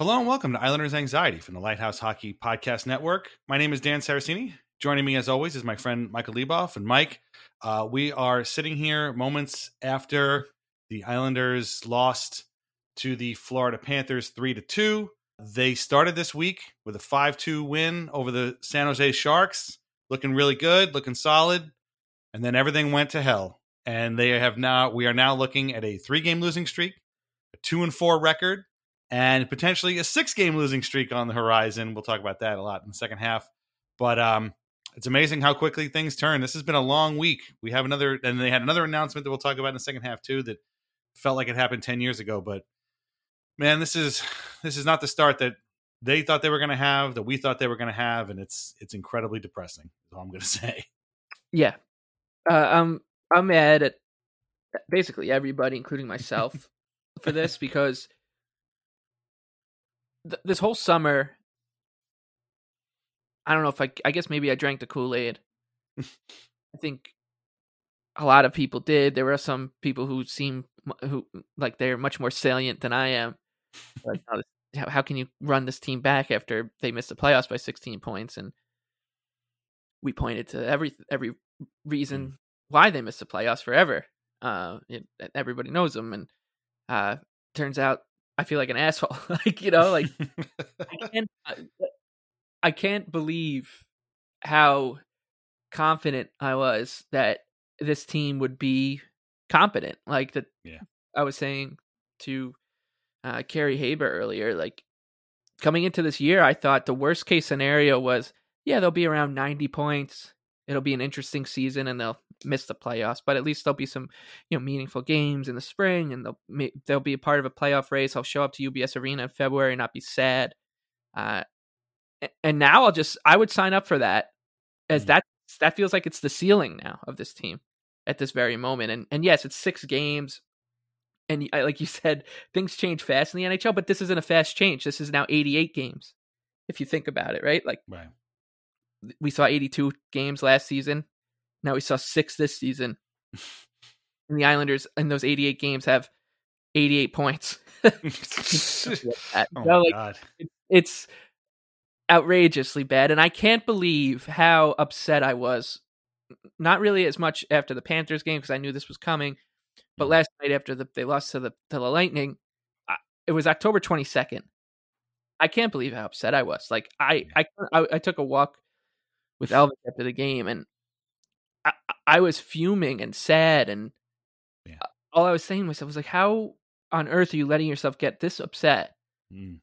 Hello and welcome to Islanders Anxiety from the Lighthouse Hockey Podcast Network. My name is Dan Saraceni. Joining me, as always, is my friend Michael Leboff. And Mike, uh, we are sitting here moments after the Islanders lost to the Florida Panthers three to two. They started this week with a five two win over the San Jose Sharks, looking really good, looking solid, and then everything went to hell. And they have now we are now looking at a three game losing streak, a two and four record and potentially a six game losing streak on the horizon. We'll talk about that a lot in the second half. But um, it's amazing how quickly things turn. This has been a long week. We have another, and they had another announcement that we'll talk about in the second half too that felt like it happened 10 years ago. But man, this is this is not the start that they thought they were going to have, that we thought they were going to have, and it's it's incredibly depressing. Is all I'm going to say. Yeah, uh, I'm I'm mad at basically everybody, including myself, for this because th- this whole summer, I don't know if I, I guess maybe I drank the Kool Aid. I think a lot of people did. There were some people who seem who like they're much more salient than I am. Like, how, how, how can you run this team back after they missed the playoffs by 16 points? And we pointed to every every reason why they missed the playoffs forever. Uh, it, everybody knows them, and uh, turns out I feel like an asshole. like you know, like I can't, I can't believe how confident I was that this team would be competent. Like that, Yeah. I was saying to uh, Carrie Haber earlier, like coming into this year, I thought the worst case scenario was, yeah, they'll be around 90 points. It'll be an interesting season and they'll miss the playoffs, but at least there'll be some, you know, meaningful games in the spring and they'll they'll be a part of a playoff race. I'll show up to UBS Arena in February and not be sad. Uh, and now I'll just I would sign up for that as that that feels like it's the ceiling now of this team at this very moment. And and yes, it's six games. And like you said, things change fast in the NHL, but this isn't a fast change. This is now 88 games. If you think about it, right? Like Right. we saw 82 games last season. Now we saw six this season. And the Islanders in those 88 games have 88 points. Oh my like, god. it's outrageously bad. And I can't believe how upset I was. Not really as much after the Panthers game because I knew this was coming, but mm. last night after the, they lost to the to the Lightning, I, it was October 22nd. I can't believe how upset I was. Like I I I, I took a walk with Elvis after the game, and I, I was fuming and sad, and Yeah. all I was saying to myself was like, how on earth are you letting yourself get this upset Mm.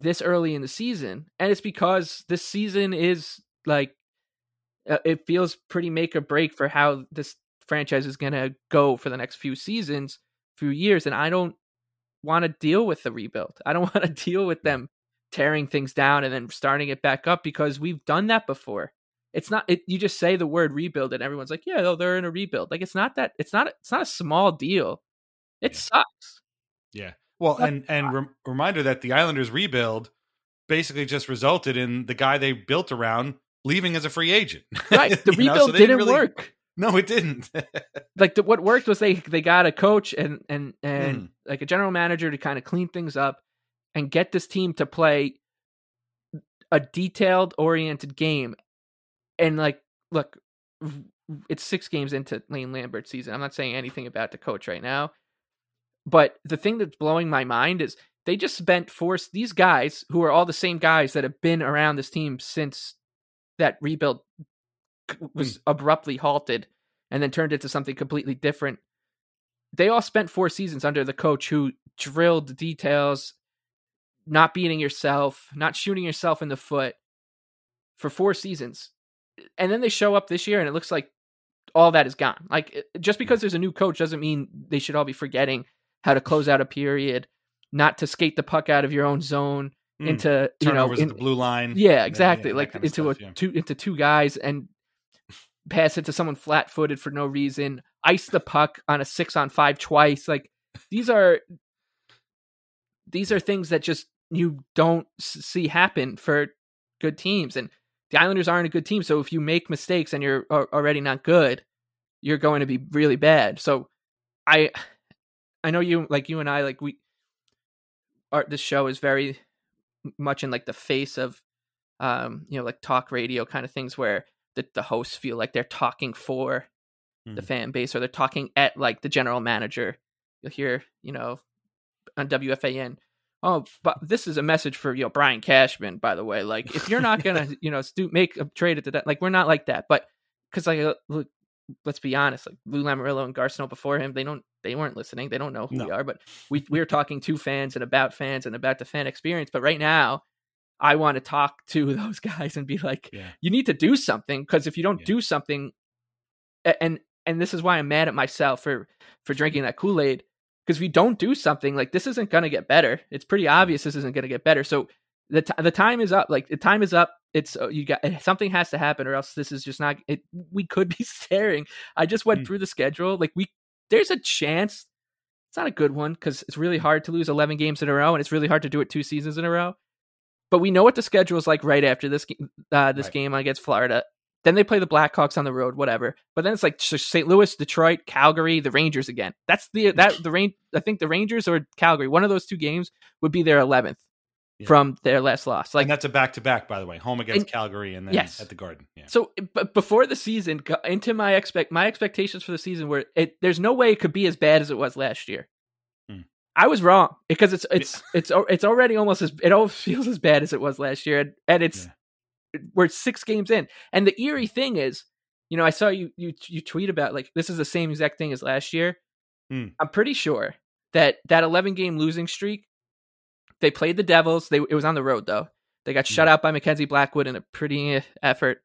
this early in the season? And it's because this season is like uh, it feels pretty make or break for how this franchise is going to go for the next few seasons, few years, and I don't want to deal with the rebuild. I don't want to deal with them tearing things down and then starting it back up because we've done that before. It's not it, you just say the word rebuild and everyone's like, "Yeah, oh, they're in a rebuild." Like it's not that it's not it's not a small deal. It Yeah. sucks. Yeah. Well, and and rem- reminder that the Islanders rebuild basically just resulted in the guy they built around leaving as a free agent. Right. The know, rebuild so didn't really- work. No, it didn't. like the, what worked was they they got a coach and and and Mm. like a general manager to kind of clean things up and get this team to play a detailed oriented game and like look it's six games into Lane Lambert's season. I'm not saying anything about the coach right now. But the thing that's blowing my mind is they just spent force these guys who are all the same guys that have been around this team since that rebuild c- hmm. was abruptly halted and then turned into something completely different. They all spent four seasons under the coach who drilled details, not beating yourself, not shooting yourself in the foot for four seasons. And then they show up this year and it looks like all that is gone. Like just because there's a new coach doesn't mean they should all be forgetting how to close out a period, not to skate the puck out of your own zone Mm. into you know in- the blue line. yeah, Yeah, exactly. yeah, like into stuff, a yeah. two into two guys and pass it to someone flat footed for no reason. Ice the puck on a six on five twice. Like these are these are things that just you don't see happen for good teams. And the Islanders aren't a good team. So if you make mistakes and you're already not good, you're going to be really bad. So I I know you like you and I like we our this show is very much in like the face of um you know like talk radio kind of things where the, the hosts feel like they're talking for the Mhm. fan base or they're talking at like the general manager you'll hear you know on wfan oh but this is a message for you know brian cashman by the way. Like if you're not gonna you know make a trade at the like we're not like that. But because like uh, look, let's be honest like lou Lamoriello and Garth Snow before him they don't they weren't listening. They don't know who we are but we we're talking to fans and about fans and about the fan experience. But right now i want to talk to those guys and be like Yeah. you need to do something because if you don't Yeah. do something and and this is why i'm mad at myself for for drinking that kool-aid because if we don't do something like this isn't going to get better. It's pretty obvious this isn't going to get better. So the, t- the time is up like the time is up. It's uh, you got something has to happen or else this is just not it we could be staring. I just went Mm. through the schedule. Like we there's a chance. It's not a good one because it's really hard to lose 11 games in a row and it's really hard to do it two seasons in a row. But we know what the schedule is like right after this uh, this Right. game against Florida. Then they play the Blackhawks on the road, whatever. But then it's like St. Louis, Detroit, Calgary, the Rangers again. That's the that the rain. I think the Rangers or Calgary, one of those two games would be their eleventh Yeah. from their last loss. Like and that's a back to back, by the way. Home against And- Calgary and then Yes. at the Garden. Yeah. so, but before the season, into my expect my expectations for the season were it. There's no way it could be as bad as it was last year. Hmm. I was wrong because it's it's it's it's already almost as it all feels as bad as it was last year, and, and it's we're six games in. And the eerie thing is, you know, I saw you you you tweet about like this is the same exact thing as last year. Hmm. I'm pretty sure that that 11 game losing streak, they played the Devils. They it was on the road though. They got shut out by Mackenzie Blackwood in a pretty eh, effort.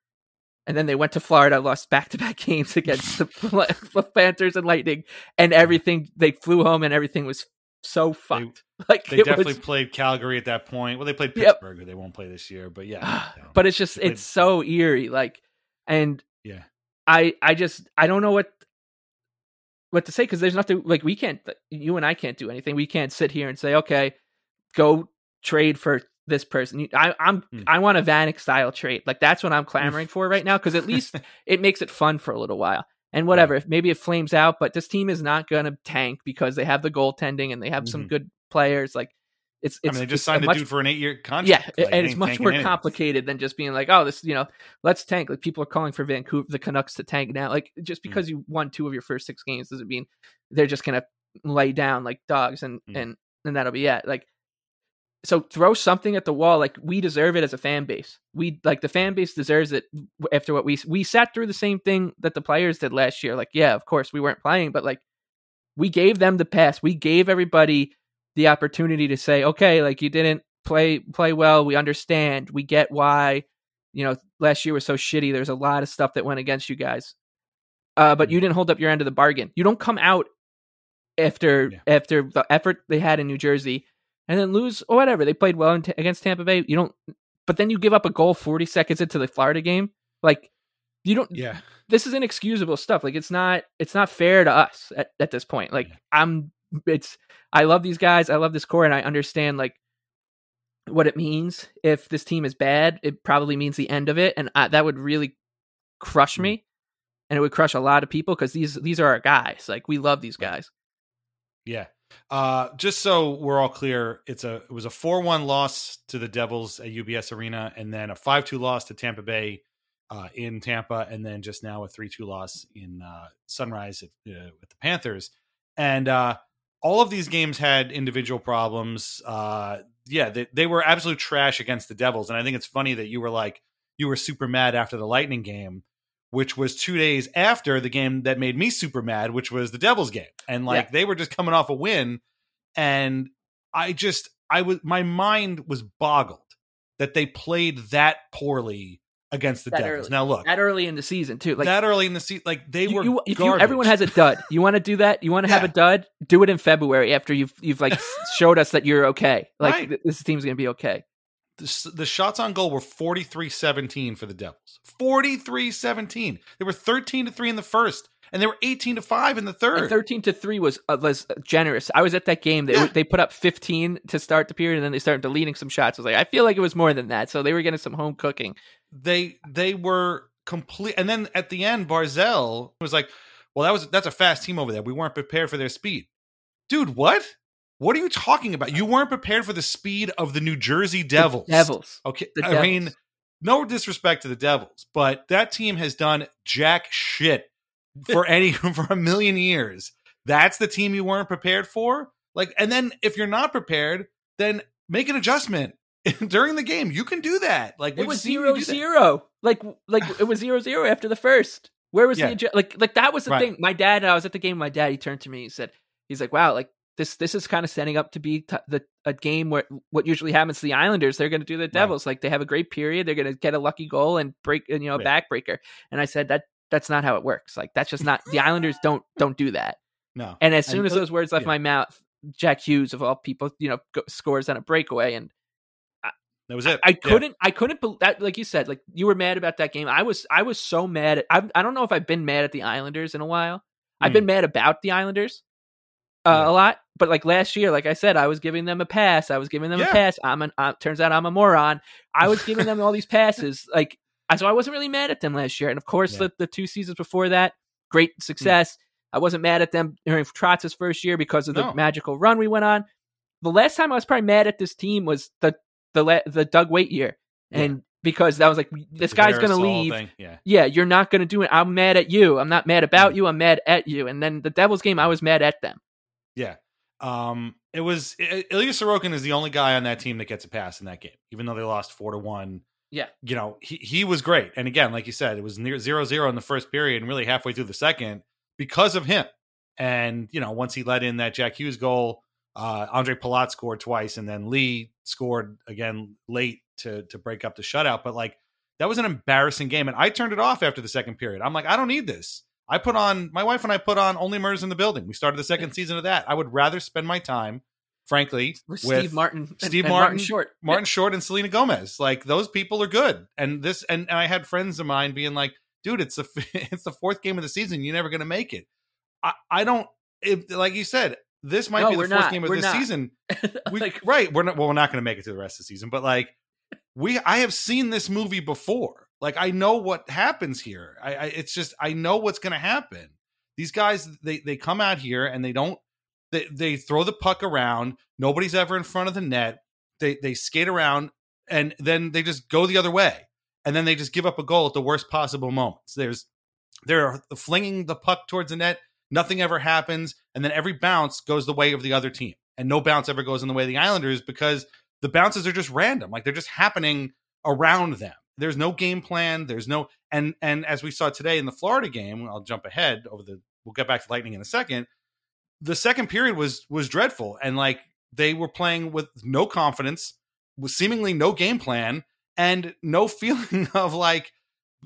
And then they went to Florida, lost back to back games against the Panthers and Lightning, and everything. They flew home, and everything was so fucked. like They it definitely was, played Calgary at that point. Well, they played Yep. Pittsburgh, who they won't play this year. But yeah, yeah. but it's just They played- it's so eerie. Like, and yeah. I I just I don't know what what to say because there's nothing like we can't you and I can't do anything. We can't sit here and say okay, go trade for this person. I I'm Hmm. I want a Vanek style trade. Like that's what I'm clamoring for right now because at least it makes it fun for a little while. And whatever, if maybe it flames out, but this team is not going to tank because they have the goaltending and they have some Mhm. good players. Like it's I it's mean, they just signed the much- dude for an eight year yeah, contract. Like, and it's much more anything. complicated than just being like, oh, this, you know, let's tank. Like people are calling for Vancouver, the Canucks to tank now. Like just because you won two of your first six games doesn't mean they're just gonna lay down like dogs and Mm. and and that'll be it. Like so throw something at the wall. Like we deserve it as a fan base. We like the fan base deserves it after what we we sat through the same thing that the players did last year. Like, yeah, of course we weren't playing, but like we gave them the pass. We gave everybody the opportunity to say, okay, like you didn't play play well. We understand. We get why. You know, last year was so shitty. There's a lot of stuff that went against you guys. Uh, but you didn't hold up your end of the bargain. You don't come out after Yeah. after the effort they had in New Jersey and then lose or whatever. They played well in t- against Tampa Bay. You don't, but then you give up a goal 40 seconds into the Florida game. Like you don't. Yeah. This is inexcusable stuff. Like it's not. It's not fair to us at, at this point. Like Yeah. I'm. It's. I love these guys. I love this core, and I understand like what it means. If this team is bad, it probably means the end of it, and I, that would really crush Mm. me. And it would crush a lot of people because these these are our guys. Like we love these guys. Yeah. Uh, just so we're all clear, it's a it was a four one loss to the Devils at UBS Arena, and then a five two loss to Tampa Bay uh, in Tampa, and then just now a three two loss in uh, Sunrise at, uh, with the Panthers. And uh, all of these games had individual problems. Uh, yeah, they, they were absolute trash against the Devils, and I think it's funny that you were like you were super mad after the Lightning game. Which was two days after the game that made me super mad, which was the Devils game. And like Yeah. they were just coming off a win. And I just, I was, my mind was boggled that they played that poorly against the That Devils. early. Now, look, That early in the season too. Like that early in the season, like they you, were. you- if you, everyone has a dud. You want to do that? You want to have a dud? Do it in February after you've you've like showed us that you're okay. Like Right. this team's gonna be okay. The, the shots on goal were 43-17 for the Devils. 43-17. They were 13 to 3 in the first and they were 18 to 5 in the And third. Thirteen to three was uh, was generous. I was at that game. They Yeah. they put up fifteen to start the period, and then they started deleting some shots. I was like, I feel like it was more than that. So they were getting some home cooking. they they were complete and then at the end Barzal was like, "Well, that was that's a fast team over there. We weren't prepared for their speed." Dude, what? What are you talking about? You weren't prepared for the speed of the New Jersey Devils. The Devils. Okay. The I mean, no disrespect to the Devils, but that team has done jack shit for any for a million years. That's the team you weren't prepared for. Like, and then if you're not prepared, then make an adjustment during the game. You can do that. Like It was zero zero. Like like it was zero zero after the first. Where was Yeah. the like like that was the Right. thing. My dad, I was at the game. My dad, he turned to me. He said, "He's like, wow, like this this is kind of setting up to be t- the a game where what usually happens to the Islanders. They're going to do the Devils. Like they have a great period. They're going to get a lucky goal and break you know a Yeah. backbreaker." And I said that that's not how it works. Like that's just not the Islanders don't don't do that. No. And as soon And as those words left yeah. my mouth, Jack Hughes of all people, you know, go, scores on a breakaway and that was it. I Yeah. couldn't. I couldn't. bel that like you said, like you were mad about that game. I was. I was so mad. At, I. I don't know if I've been mad at the Islanders in a while. I've Hmm. been mad about the Islanders uh, Yeah. a lot, but like last year, like I said, I was giving them a pass. I was giving them Yeah. a pass. I'm an. Uh, turns out I'm a moron. I was giving them all these passes. Like I- so, I wasn't really mad at them last year. And of course, Yeah. the the two seasons before that, great success. I wasn't mad at them during Trotz's first year because of the No. magical run we went on. The last time I was probably mad at this team was the the la- the Doug Weight year, and because that was like this The guy's gonna leave. thing, Yeah. Yeah, you're not gonna do it. I'm mad at you. I'm not mad about Mm. you. I'm mad at you. And then the Devils game, I was mad at them. Yeah. Um, it was Ilya Sorokin is the only guy on that team that gets a pass in that game, even though they lost four to one. Yeah. You know, he, he was great. And again, like you said, it was near zero zero in the first period and really halfway through the second because of him. And, you know, once he let in that Jack Hughes goal, uh, Ondrej Palat scored twice and then Lee scored again late to to break up the shutout. But like that was an embarrassing game. And I turned it off after the second period. I'm like, I don't need this. I put on my wife and I put on Only Murders in the Building. We started the second season of that. I would rather spend my time, frankly, With Steve Martin, Steve and Martin, Short. Martin Short, and Selena Gomez. Like those people are good. And this, and, and I had friends of mine being like, "Dude, it's the it's the fourth game of the season. You're never going to make it." I I don't. If, like you said, this might No, be the fourth not. game of the season. We, like, right. We're not. Well, we're not going to make it to the rest of the season. But like, we, I have seen this movie before. Like, I know what happens here. I, I it's just I know what's going to happen. These guys, they they come out here and they don't. They they throw the puck around. Nobody's ever in front of the net. They they skate around and then they just go the other way. And then they just give up a goal at the worst possible moments. There's they're flinging the puck towards the net. Nothing ever happens, and then every bounce goes the way of the other team, and no bounce ever goes in the way of the Islanders because the bounces are just random, like they're just happening around them. There's no game plan. There's no and and as we saw today in the Florida game, I'll jump ahead over the. We'll get back to Lightning in a second. The second period was was dreadful, and like they were playing with no confidence, with seemingly no game plan, and no feeling of like,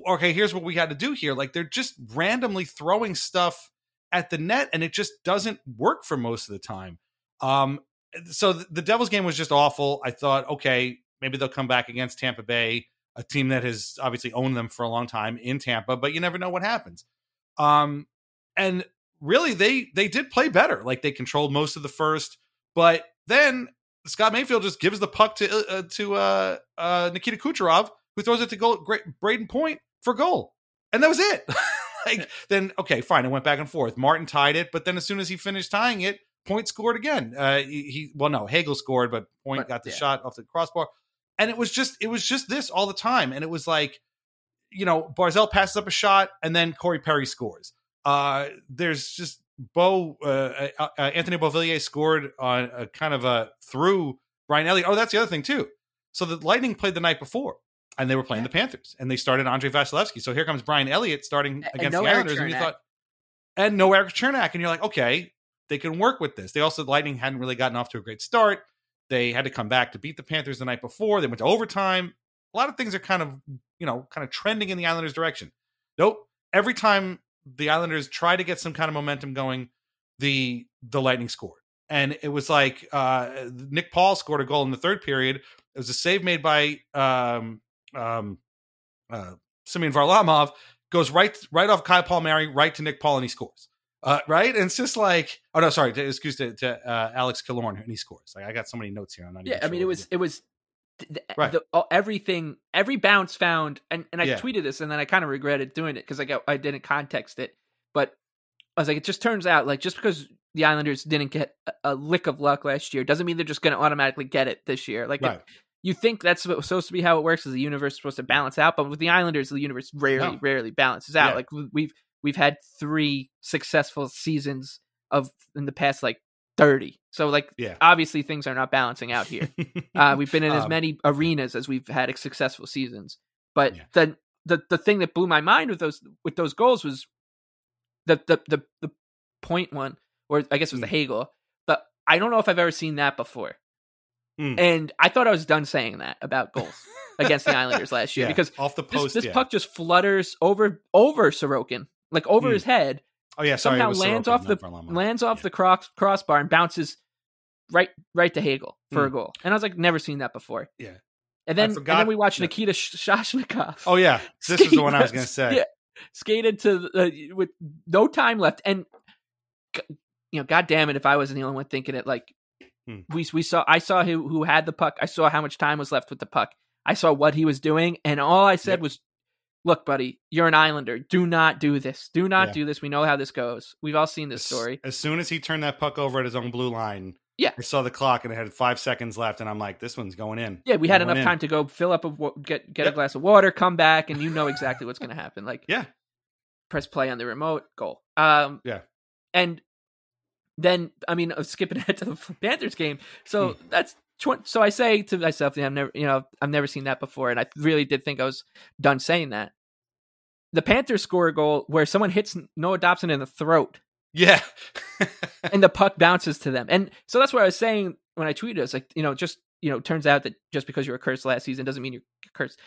okay, here's what we got to do here. Like they're just randomly throwing stuff at the net, and it just doesn't work for most of the time. Um, so the Devils game was just awful. I thought, okay, maybe they'll come back against Tampa Bay, a team that has obviously owned them for a long time in Tampa, but you never know what happens. Um, and really, they they did play better. Like they controlled most of the first, but then Scott Mayfield just gives the puck to uh, uh to uh, uh, Nikita Kucherov, who throws it to goal, Great Brayden Point for goal, and that was it. like then, okay, fine. It went back and forth. Martin tied it, but then as soon as he finished tying it, Point scored again. Uh, he, he well, no, Hagel scored, but Point but, got the yeah. shot off the crossbar, and it was just it was just this all the time, and it was like, you know, Barzal passes up a shot, and then Corey Perry scores. Uh, there's just Bo uh, uh, uh, Anthony Beauvillier scored on a kind of a through Brian Elliott. Oh, that's the other thing too. So the Lightning played the night before, and they were playing the Panthers, and they started Andrei Vasilevskiy. So here comes Brian Elliott starting against no the Islanders, and you thought, and no Erik Cernak, and you're like, okay, they can work with this. They also Lightning hadn't really gotten off to a great start. They had to come back to beat the Panthers the night before. They went to overtime. A lot of things are kind of you know kind of trending in the Islanders' direction. Nope. Every time the Islanders try to get some kind of momentum going, the the Lightning scored, and it was like uh, Nick Paul scored a goal in the third period. It was a save made by um, um, uh, Semyon Varlamov. Goes right right off Kyle Palmieri right to Nick Paul, and he scores. Uh, right? And it's just like, oh no, sorry, to, excuse to, to uh, Alex Killorn, and he scores. Like I got so many notes here. I'm not yeah, I mean, sure it was it was the, right. the, all, everything, every bounce found, and, and I yeah. tweeted this, and then I kind of regretted doing it because I got I didn't context it, but I was like, it just turns out like just because the Islanders didn't get a, a lick of luck last year doesn't mean they're just going to automatically get it this year. Like. Right. It, you think that's supposed to be how it works? Is the universe supposed to balance out? But with the Islanders, the universe rarely, no. rarely balances out. Yeah. Like we've we've had three successful seasons of in the past like 30 so like yeah. obviously things are not balancing out here uh, we've been in as um, many arenas as we've had successful seasons but yeah. the, the the thing that blew my mind with those with those goals was the the the, the point one or i guess it was the mm. hagel but i don't know if i've ever seen that before mm. and i thought i was done saying that about goals against the islanders last year yeah, because off the post this, this puck just flutters over over sorokin like over mm. his head. Oh yeah, sorry, somehow lands off the lands off yeah. the cross crossbar and bounces right right to Hagel for mm. a goal. And I was like, never seen that before. Yeah. And then and then we watched yeah. Nikita Soshnikov. Oh yeah, this is the one I was going to say. Yeah, skated to uh, with no time left, and you know, god damn it, if I wasn't the only one thinking it, like hmm. we we saw, I saw who who had the puck. I saw how much time was left with the puck. I saw what he was doing, and all I said yep. was look, buddy, you're an Islander. Do not do this. Do not yeah. do this. We know how this goes. We've all seen this as, story. As soon as he turned that puck over at his own blue line, yeah, I saw the clock and it had five seconds left, and I'm like, this one's going in. Yeah, we had enough in. time to go fill up a get get yep. a glass of water, come back, and you know exactly what's going to happen. Like, yeah, press play on the remote, goal. Um, yeah, and then I mean, skipping ahead to the Panthers game. So hmm. So I say to myself, I've never, you know, I've never seen that before, and I really did think I was done saying that the Panthers score a goal where someone hits Noah Dobson in the throat. Yeah. and the puck bounces to them. And so that's what I was saying when I tweeted. It's like, you know, just, you know, turns out that just because you were cursed last season doesn't mean you're cursed.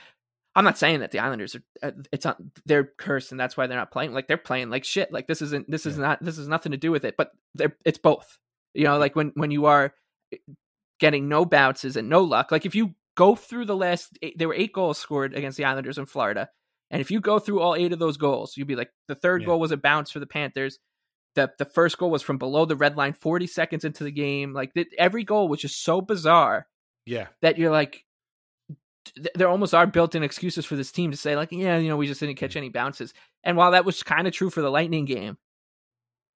I'm not saying that the Islanders are, uh, it's not, they're cursed and that's why they're not playing. Like they're playing like shit. Like this isn't, this is yeah. not, this is nothing to do with it, but they're, it's both. You know, like when, when you are getting no bounces and no luck, like if you go through the last, eight, there were eight goals scored against the Islanders in Florida and if you go through all eight of those goals, you'd be like, the third yeah. goal was a bounce for the Panthers. The the first goal was from below the red line, 40 seconds into the game. Like every goal was just so bizarre. Yeah. That you're like, there almost are built-in excuses for this team to say like, yeah, you know, we just didn't catch mm. any bounces. And while that was kind of true for the Lightning game,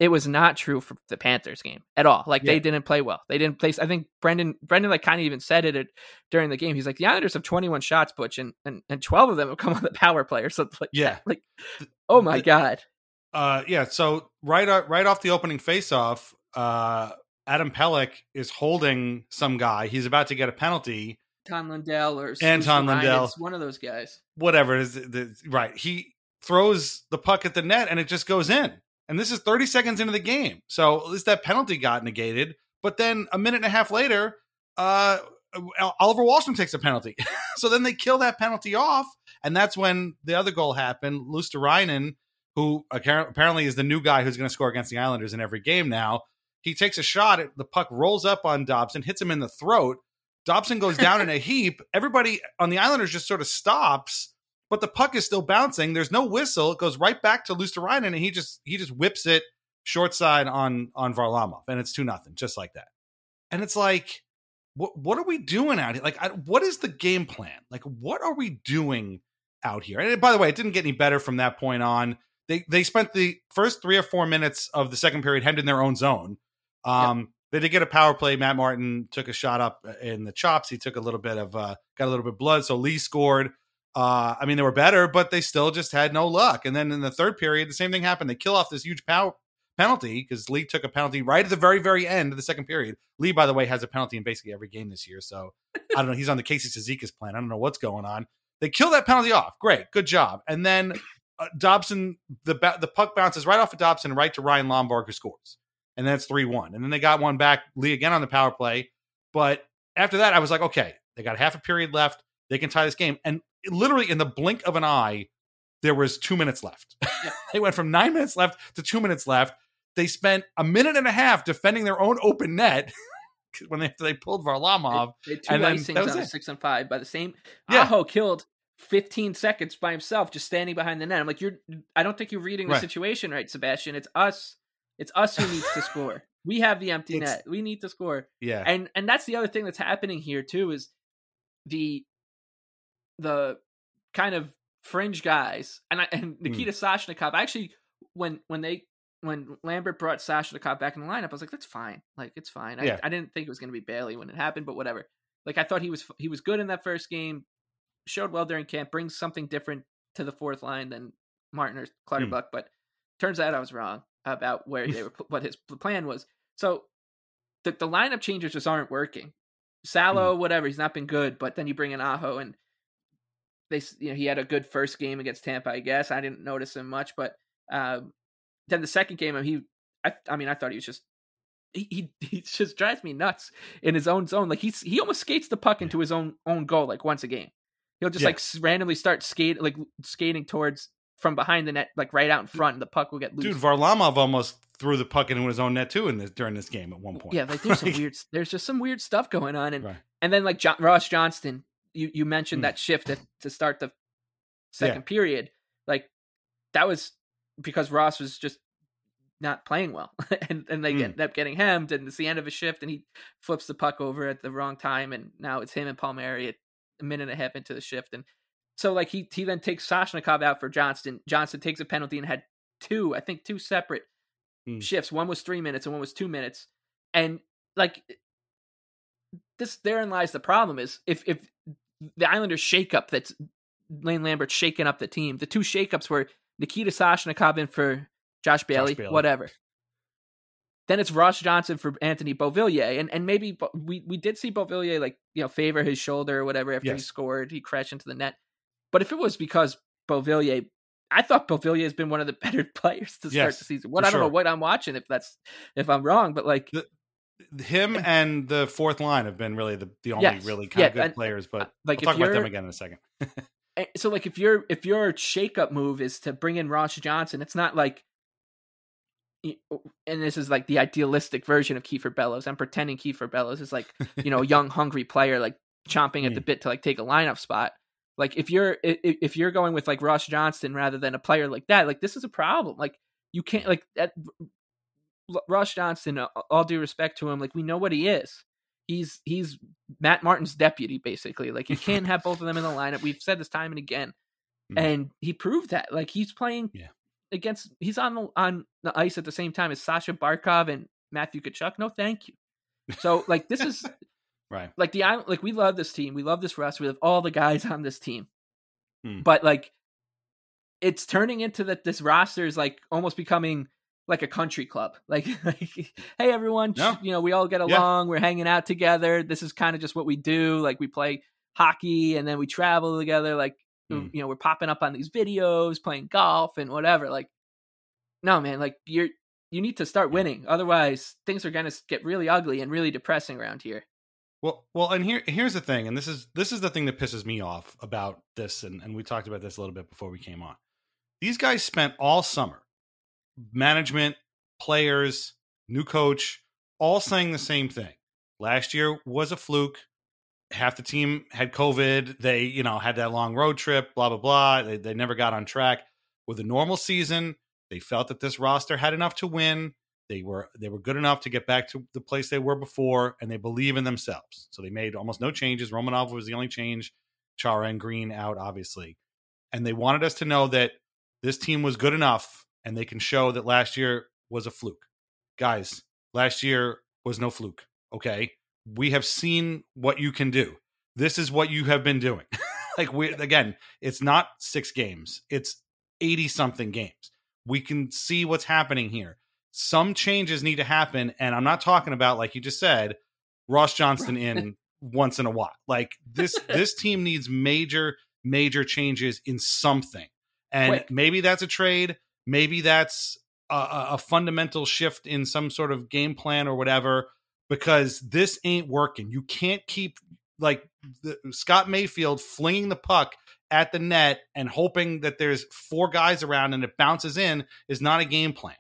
it was not true for the Panthers game at all. Like yeah. they didn't play well. They didn't play. I think Brendan Brendan like kind of even said it during the game. He's like the Islanders have 21 shots, Butch, and and, and 12 of them have come on the power play or something like yeah. That. Like oh my the, god. Uh yeah. So right uh, right off the opening faceoff, uh Adam Pelech is holding some guy. He's about to get a penalty. Ton Lindell or Anton Ryan, Lindell. It's one of those guys. Whatever it is, the, right? He throws the puck at the net and it just goes in. And this is 30 seconds into the game, so at least that penalty got negated. But then a minute and a half later, uh, Oliver Wahlstrom takes a penalty. so then they kill that penalty off, and that's when the other goal happened. Luostarinen, who apparently is the new guy who's going to score against the Islanders in every game now, he takes a shot. The puck rolls up on Dobson, hits him in the throat. Dobson goes down in a heap. Everybody on the Islanders just sort of stops, but the puck is still bouncing. There's no whistle. It goes right back to Luostarinen, and he just he just whips it short side on on Varlamov, and it's two nothing, just like that. And it's like, what what are we doing out here? Like, I, what is the game plan? Like, what are we doing out here? And by the way, it didn't get any better from that point on. They they spent the first three or four minutes of the second period hemmed in their own zone. Um, yep. They did get a power play. Matt Martin took a shot up in the chops. He took a little bit of uh, got a little bit of blood. So Lee scored. Uh, I mean, they were better, but they still just had no luck. And then in the third period, the same thing happened. They kill off this huge power penalty because Lee took a penalty right at the very, very end of the second period. Lee, by the way, has a penalty in basically every game this year. So I don't know. He's on the Casey Cizikas plan. I don't know what's going on. They kill that penalty off. Great, good job. And then uh, Dobson, the the puck bounces right off of Dobson, right to Ryan Lomberg, who scores and then it's 3 1. And then they got one back, Lee again on the power play. But after that, I was like, okay, they got half a period left. They can tie this game. And literally in the blink of an eye, there was two minutes left. they went from nine minutes left to two minutes left. They spent a minute and a half defending their own open net when they they pulled Varlamov. They, they two and icings on a six and five by the same. Yeah. Aho killed 15 seconds by himself just standing behind the net. I'm like, you're. I don't think you're reading the right. situation right, Sebastian. It's us it's us who needs to score. We have the empty it's, net. We need to score. Yeah. And and that's the other thing that's happening here too is the the kind of fringe guys and I, and hmm. Nikita mm. Soshnikov actually when when they when Lambert brought Soshnikov back in the lineup I was like that's fine like it's fine I, yeah. I didn't think it was going to be Bailey when it happened but whatever like I thought he was he was good in that first game showed well during camp brings something different to the fourth line than Martin or Clutterbuck mm. but turns out I was wrong about where they were what his plan was. So the the lineup changes just aren't working. Salo, mm. whatever, he's not been good, but then you bring in Aho and they you know he had a good first game against Tampa, I guess. I didn't notice him much, but um, then the second game he I I mean I thought he was just he, he he just drives me nuts in his own zone. Like he's he almost skates the puck into his own own goal like once a game. He'll just yeah. like randomly start skate like skating towards from behind the net, like right out in front, and the puck will get loose. Dude, Varlamov almost threw the puck into his own net too in this during this game at one point. Yeah, like there's some weird, there's just some weird stuff going on, and right. and then like John, Ross Johnston, you you mentioned mm. that shift to, to start the second yeah. period, like that was because Ross was just not playing well, and and they mm. end up getting hemmed, and it's the end of a shift, and he flips the puck over at the wrong time, and now it's him and Palmieri at a minute and a half into the shift, and so like he he then takes Soshnikov out for Johnston. Johnston takes a penalty and had two, I think, two separate mm. shifts. One was three minutes and one was two minutes. And like this, therein lies the problem: is if if the Islanders shake up that's Lane Lambert shaking up the team. The two shakeups were Nikita Soshnikov in for Josh Bailey, Josh Bailey, whatever. Then it's Ross Johnston for Anthony Beauvillier, and and maybe we we did see Beauvillier like you know favor his shoulder or whatever after yes. he scored. He crashed into the net. But if it was because Beauvillier, I thought Beauvillier has been one of the better players to start yes, the season. What I don't sure. know what I'm watching if that's if I'm wrong, but like the, him and, the fourth line have been really the, the only yes, really kind yeah, of good and, players. But uh, like we'll talk about them again in a second. So like if your if your shakeup move is to bring in Ross Johnston, it's not like and this is like the idealistic version of Kiefer Bellows. I'm pretending Kiefer Bellows is like, you know, a young, hungry player, like chomping at the bit to like take a lineup spot. Like if you're if you're going with like Ross Johnston rather than a player like that, like this is a problem. Like you can't like that. Ross Johnston, all due respect to him, like we know what he is. He's he's Matt Martin's deputy, basically. Like you can't have both of them in the lineup. We've said this time and again, mm. and he proved that. Like he's playing yeah. against, he's on the on the ice at the same time as Sasha Barkov and Matthew Tkachuk. No, thank you. So like this is Right. Like the island, like we love this team. We love this roster. We love all the guys on this team. Hmm. But like, it's turning into that this roster is like almost becoming like a country club. Like, like hey everyone, No. you know, we all get Yeah. along, we're hanging out together. This is kind of just what we do. Like we play hockey and then we travel together like Mm. you know, we're popping up on these videos, playing golf and whatever. Like no, man, like you're you need to start winning. Otherwise, things are going to get really ugly and really depressing around here. Well, well, and here here's the thing, and this is this is the thing that pisses me off about this, and, and we talked about this a little bit before we came on. These guys spent all summer, management, players, new coach, all saying the same thing. Last year was a fluke. Half the team had COVID. They, you know, had that long road trip. Blah blah blah. They, they never got on track. With a normal season, they felt that this roster had enough to win. They were they were good enough to get back to the place they were before, and they believe in themselves. So they made almost no changes. Romanov was the only change. Chara and Green out, obviously, and they wanted us to know that this team was good enough, and they can show that last year was a fluke. Guys, last year was no fluke. Okay, we have seen what you can do. This is what you have been doing. like we again, it's not six games; it's eighty something games. We can see what's happening here some changes need to happen and i'm not talking about like you just said ross johnston in once in a while like this this team needs major major changes in something and Quick. maybe that's a trade maybe that's a, a fundamental shift in some sort of game plan or whatever because this ain't working you can't keep like the, scott mayfield flinging the puck at the net and hoping that there's four guys around and it bounces in is not a game plan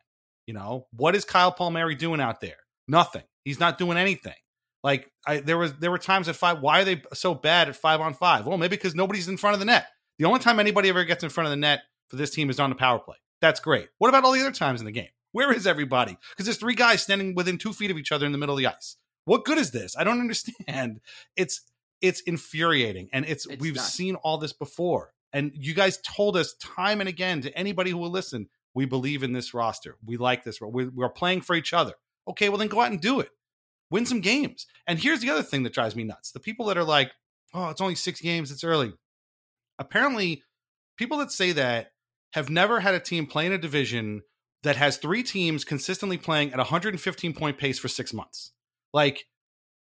you know, what is Kyle Palmieri doing out there? Nothing. He's not doing anything. Like I, there was there were times at five. Why are they so bad at five on five? Well, maybe because nobody's in front of the net. The only time anybody ever gets in front of the net for this team is on the power play. That's great. What about all the other times in the game? Where is everybody? Because there's three guys standing within two feet of each other in the middle of the ice. What good is this? I don't understand. It's it's infuriating, and it's, It's we've seen all this before. And you guys told us time and again to anybody who will listen, we believe in this roster. We like this. We're, we're playing for each other. Okay, well then go out and do it. Win some games. And here's the other thing that drives me nuts: the people that are like, "Oh, it's only six games. It's early." Apparently, people that say that have never had a team play in a division that has three teams consistently playing at 115 point pace for six months. Like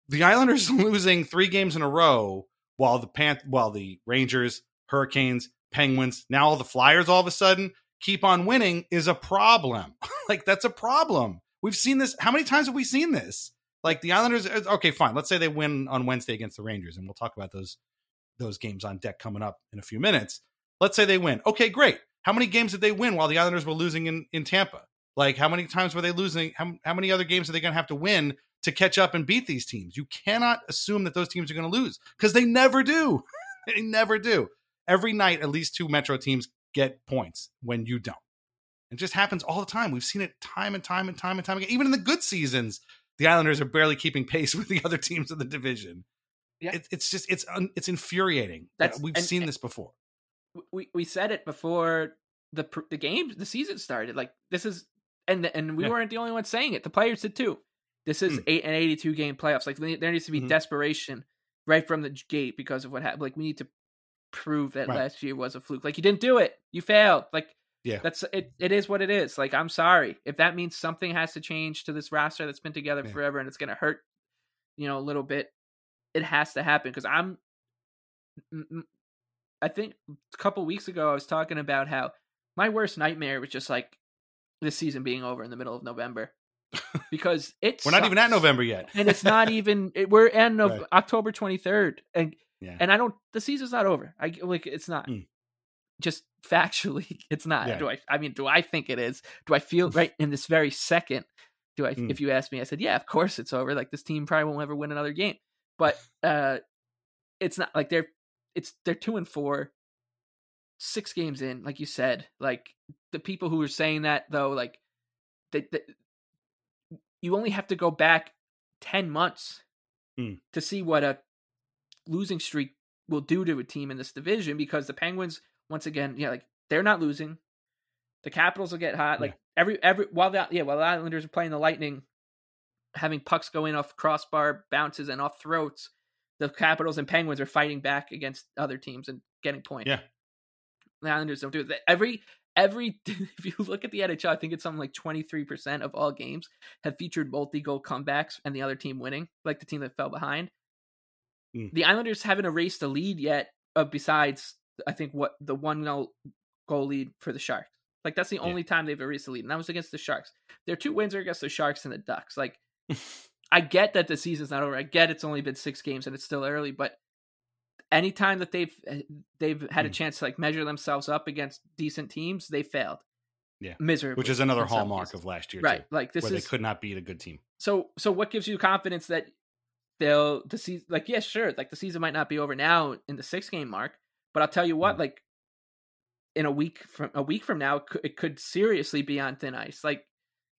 the Islanders losing three games in a row, while the Panth- while the Rangers, Hurricanes, Penguins, now all the Flyers all of a sudden keep on winning is a problem. like that's a problem. We've seen this. How many times have we seen this? Like the Islanders. uh, Okay, fine. Let's say they win on Wednesday against the Rangers, and we'll talk about those those games on deck coming up in a few minutes. Let's say they win. Okay, great. How many games did they win while the Islanders were losing in, in Tampa? Like how many times were they losing? How, how many other games are they going to have to win to catch up and beat these teams? You cannot assume that those teams are going to lose because they never do. they never do. Every night, at least two Metro teams get points when you don't. It just happens all the time. We've seen it time and time and time and time again. Even in the good seasons, the Islanders are barely keeping pace with the other teams in the division. Yeah. It, it's just it's un, it's infuriating. That's- That's we've and- seen this before. We we said it before the the game the season started. Like this is and and we Yeah. weren't the only ones saying it. The players did too. This is Mm. eight an eighty two game playoffs. Like there needs to be Mhm. desperation right from the gate because of what happened. Like we need to prove that Right. last year was a fluke. Like you didn't do it. You failed. Like Yeah. that's it. It is what it is. Like I'm sorry if that means something has to change to this roster that's been together Yeah. forever and it's gonna hurt. You know a little bit. It has to happen because I'm. I think a couple weeks ago I was talking about how my worst nightmare was just like this season being over in the middle of November because it's We're not even at November yet. and it's not even it, we're end of Right. October 23rd and Yeah. and I don't the season's not over. I like it's not. Mm. Just factually it's not. Yeah. Do I I mean do I think it is? Do I feel right in this very second? Do I Mm. if you ask me I said, "Yeah, of course it's over. Like this team probably won't ever win another game." But uh it's not like they're it's they're 2 and 4 6 games in like you said. Like the people who are saying that though like they, they you only have to go back 10 months Mm. to see what a losing streak will do to a team in this division because the Penguins once again, yeah, like they're not losing. The Capitals will get hot. Like every every while the yeah, while the Islanders are playing the Lightning, having pucks go in off crossbar bounces and off throats, the Capitals and Penguins are fighting back against other teams and getting points. Yeah. The Islanders don't do it. Every every if you look at the NHL, I think it's something like 23% of all games have featured multi-goal comebacks and the other team winning, like the team that fell behind. Mm. The Islanders haven't erased a lead yet, uh, besides I think what the one goal lead for the Sharks. Like that's the Yeah. only time they've erased a lead, and that was against the Sharks. Their two wins are against the Sharks and the Ducks. Like I get that the season's not over. I get it's only been six games and it's still early, but anytime that they've eh, they've had a Mm. chance to like measure themselves up against decent teams, they failed. Yeah. miserably. which is another hallmark cases. of last year, right. Too, Like this where is they could not beat a good team. so so what gives you confidence that they'll the season like yeah sure like the season might not be over now in the six game mark but i'll tell you what Mm. like in a week from a week from now it could, it could seriously be on thin ice like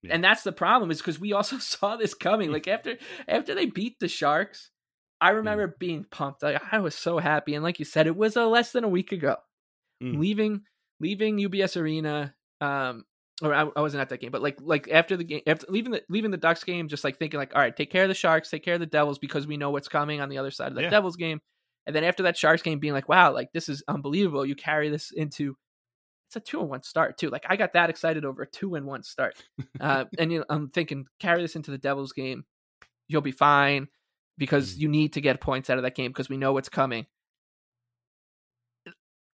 Yeah. and that's the problem is because we also saw this coming like after after they beat the sharks i remember Mm. being pumped like i was so happy and like you said it was a less than a week ago Mm. leaving leaving ubs arena um or I, I wasn't at that game, but like like after the game, after leaving the leaving the Ducks game, just like thinking like, all right, take care of the Sharks, take care of the Devils because we know what's coming on the other side of the Yeah. Devils game, and then after that Sharks game, being like, wow, like this is unbelievable. You carry this into it's a two and one start too. Like I got that excited over a two and one start, uh, and you know, I'm thinking carry this into the Devils game, you'll be fine because Mm. you need to get points out of that game because we know what's coming.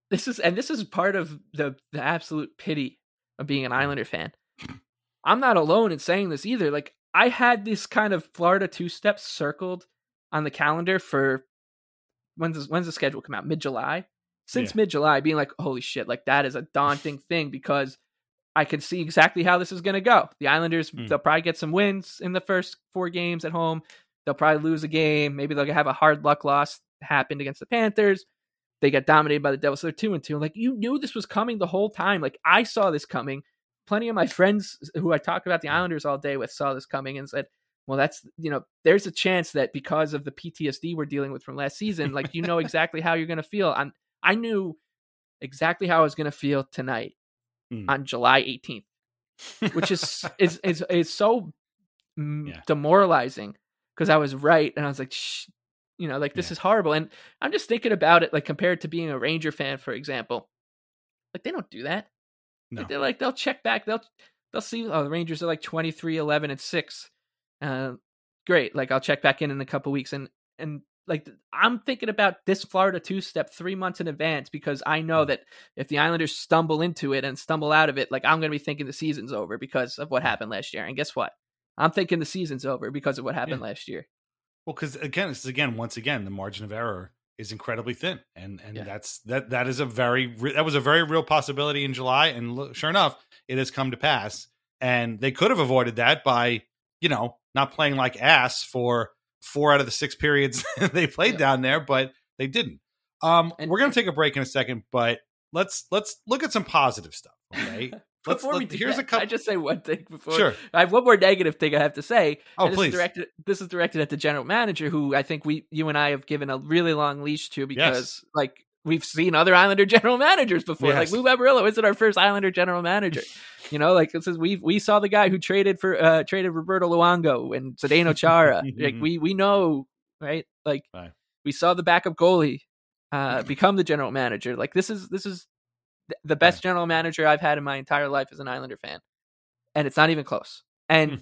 This is and this is part of the the absolute pity of being an Islander fan. I'm not alone in saying this either. Like I had this kind of Florida two steps circled on the calendar for when's when's the schedule come out? Mid July. Since Yeah. mid July, being like, holy shit, like that is a daunting thing because I can see exactly how this is going to go. The Islanders, Mm. they'll probably get some wins in the first four games at home. They'll probably lose a game. Maybe they'll have a hard luck loss happened against the Panthers. They get dominated by the Devils. So they're two and two. Like you knew this was coming the whole time. Like I saw this coming. Plenty of my friends who I talk about the Islanders all day with saw this coming and said, "Well, that's you know, there's a chance that because of the PTSD we're dealing with from last season, like you know exactly how you're going to feel." I knew exactly how I was going to feel tonight Mm. on July 18th, which is is is is so mm, Yeah. demoralizing because I was right and I was like, Shh, you know, like this Yeah. is horrible. And I'm just thinking about it, like compared to being a Ranger fan, for example. Like they don't do that. No. Like, they're like they'll check back. They'll they'll see. Oh, the Rangers are like 23, 11, and six. Uh, great. Like I'll check back in in a couple weeks and and like I'm thinking about this Florida two step three months in advance because I know Mm. that if the Islanders stumble into it and stumble out of it, like I'm going to be thinking the season's over because of what happened last year. And guess what? I'm thinking the season's over because of what happened last year. Well, because again, it's again, once again, the margin of error is incredibly thin, and and Yeah. that's that that is a very that was a very real possibility in July, and lo- sure enough, it has come to pass. And they could have avoided that by you know not playing like ass for four out of the six periods they played Yeah. down there, but they didn't. Um, And- we're gonna take a break in a second, but let's let's look at some positive stuff. Okay, Let's- before we let's- do here's a that, can I just say one thing before. Sure. I have one more negative thing I have to say. Oh, and this please. Is directed, this is directed at the general manager, who I think we, you and I, have given a really long leash to because, like, we've seen other Islander general managers before. Like Yes. Lou Lamoriello isn't our first Islander general manager. You know, like this is we we saw the guy who traded for uh traded Roberto Luongo and Zdeno Chara. like we we know, right? Like Right. we saw the backup goalie uh become the general manager. Like this is this is the best general manager I've had in my entire life as an Islander fan, and it's not even close. And Hmm.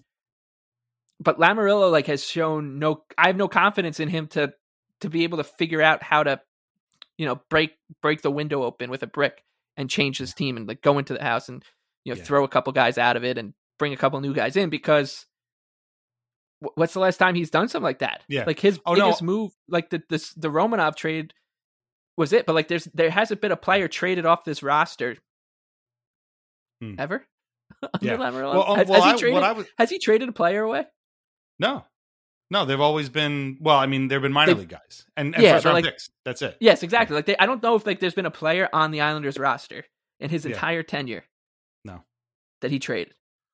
but Lamoriello like has shown no. I have no confidence in him to to be able to figure out how to, you know, break break the window open with a brick and change his team and like go into the house and you know Yeah. throw a couple guys out of it and bring a couple new guys in because. What's the last time he's done something like that? Yeah. like his Oh, no. biggest move, like the this the Romanov trade, was it. But like, there's there hasn't been a player traded off this roster Hmm. ever. Yeah. Well, um, has, well, has he traded, I was- has he traded a player away? No, no, they've always been. Well, I mean, they've been minor They've- league guys and, and Yeah, first round like- picks. That's it. Yes, exactly. Like they, I don't know if like there's been a player on the Islanders roster in his Yeah. entire tenure. No. that he traded.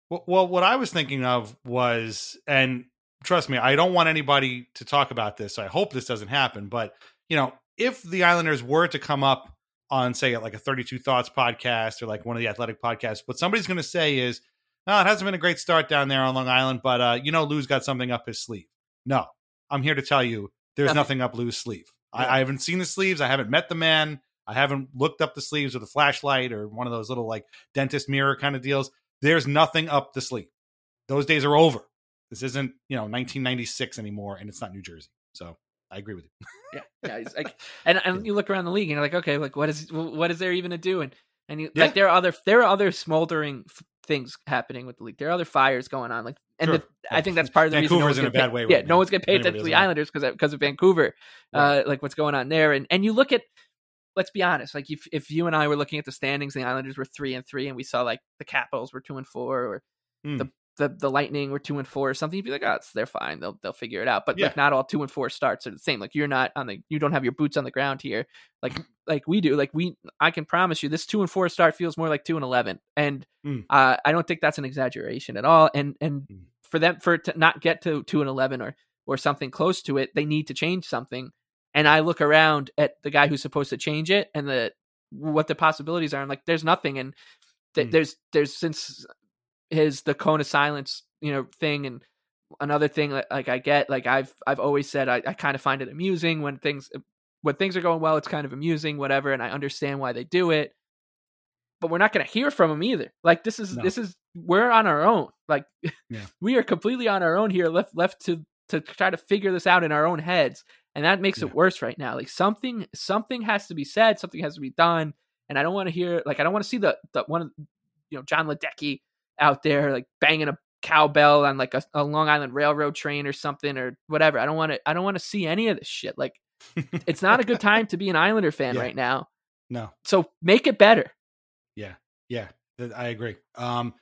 Well, what I was thinking of was, and trust me, I don't want anybody to talk about this. So I hope this doesn't happen. But you know, if the Islanders were to come up on, say, like a Thirty Two Thoughts podcast or like one of the Athletic podcasts, what somebody's going to say is, "Oh, it hasn't been a great start down there on Long Island, but uh, you know, Lou's got something up his sleeve." No, I'm here to tell you, there's Nothing. nothing up Lou's sleeve. Yeah. I, I haven't seen the sleeves. I haven't met the man. I haven't looked up the sleeves with a flashlight or one of those little like dentist mirror kind of deals. There's nothing up the sleeve. Those days are over. This isn't, you know, 1996 anymore, and it's not New Jersey. So I agree with you. yeah, yeah. It's like, and and you look around the league and you're like, okay, like what is what is there even to do? And and you, Yeah. like there are other there are other smoldering f- things happening with the league. There are other fires going on. Like, and Sure. the, I think that's part of the reason no Vancouver's one's in a bad paid- way Yeah, no one's paid Anybody attention to the. Islanders because because of Vancouver. Uh, like what's going on there, and and you look at. Let's be honest. Like if if you and I were looking at the standings, the Islanders were three and three, and we saw like the Capitals were two and four, or Hmm. the the the Lightning were two and four or something, you'd be like, oh, it's, they're fine. They'll they'll figure it out. But Yeah. like, not all two and four starts are the same. Like, you're not on the you don't have your boots on the ground here, like like we do. Like we, I can promise you, this two and four start feels more like two and eleven, and Mm. uh, I don't think that's an exaggeration at all. And and Mm. for them for it to not get to two and eleven or or something close to it, they need to change something. And I look around at the guy who's supposed to change it and the what the possibilities are, and like, there's nothing. And th- Mm. there's there's since his the cone of silence you know thing and another thing that like i get like i've i've always said i, I kind of find it amusing when things when things are going well it's kind of amusing whatever and i understand why they do it but we're not going to hear from him either like this is No. this is we're on our own like Yeah. we are completely on our own here left left to to try to figure this out in our own heads and that makes Yeah. it worse right now like something something has to be said something has to be done and i don't want to hear like i don't want to see the the one of you know jon ledecky out there like banging a cowbell on like a, a long island railroad train or something or whatever i don't want to i don't want to see any of this shit like it's not a good time to be an islander fan Yeah. right now no. so make it better Yeah, yeah, I agree. Um,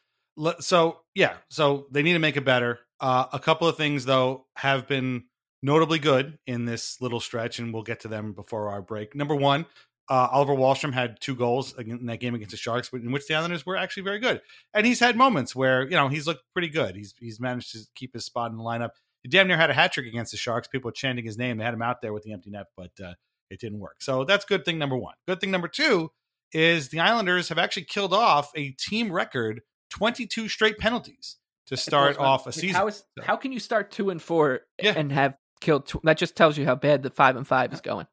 so yeah, so they need to make it better. Uh, a couple of things though have been notably good in this little stretch, and we'll get to them before our break. Number one, uh, Oliver Wahlstrom had two goals in that game against the Sharks, in which the Islanders were actually very good. And he's had moments where you know he's looked pretty good. He's he's managed to keep his spot in the lineup. He damn near had a hat trick against the Sharks. People were chanting his name. They had him out there with the empty net, but uh, it didn't work. So that's good thing number one. Good thing number two is the Islanders have actually killed off a team record 22 straight penalties to start off a season. how, is, how can you start two and four Yeah. and have killed tw- that just tells you how bad the five and five is going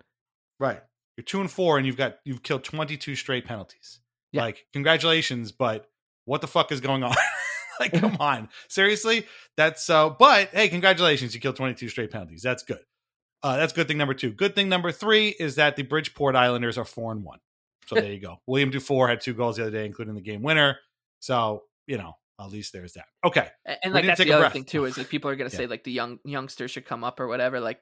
Right. You're two and four, and you've got you've killed 22 straight penalties. Yeah. Like, congratulations, but what the fuck is going on? like, come on, seriously. That's uh. But hey, congratulations, you killed 22 straight penalties. That's good. Uh, that's good thing number two. Good thing number three is that the Bridgeport Islanders are four and one. So there you go. William Dufour had two goals the other day, including the game winner. So you know, at least there's that. Okay. And, and like that's the other breath. thing too is like people are going to Yeah. say like the young youngsters should come up or whatever. Like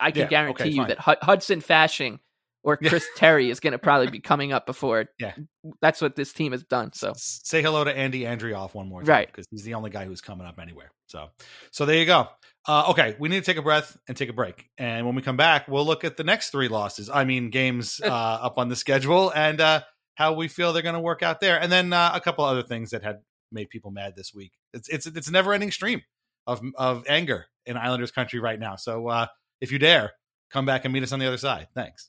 I can Yeah, guarantee okay, you fine. that Hud- Hudson Fasching or Yeah. Chris Terry is going to probably be coming up before. Yeah. that's what this team has done. So say hello to Andy Andreoff one more time, Right. Because he's the only guy who's coming up anywhere. So, so there you go. Uh, okay, we need to take a breath and take a break, and when we come back, we'll look at the next three losses. I mean, games uh, up on the schedule and uh, how we feel they're going to work out there, and then uh, a couple other things that had made people mad this week. It's it's it's a never ending stream of of anger in Islanders country right now. So, uh, if you dare, come back and meet us on the other side. Thanks.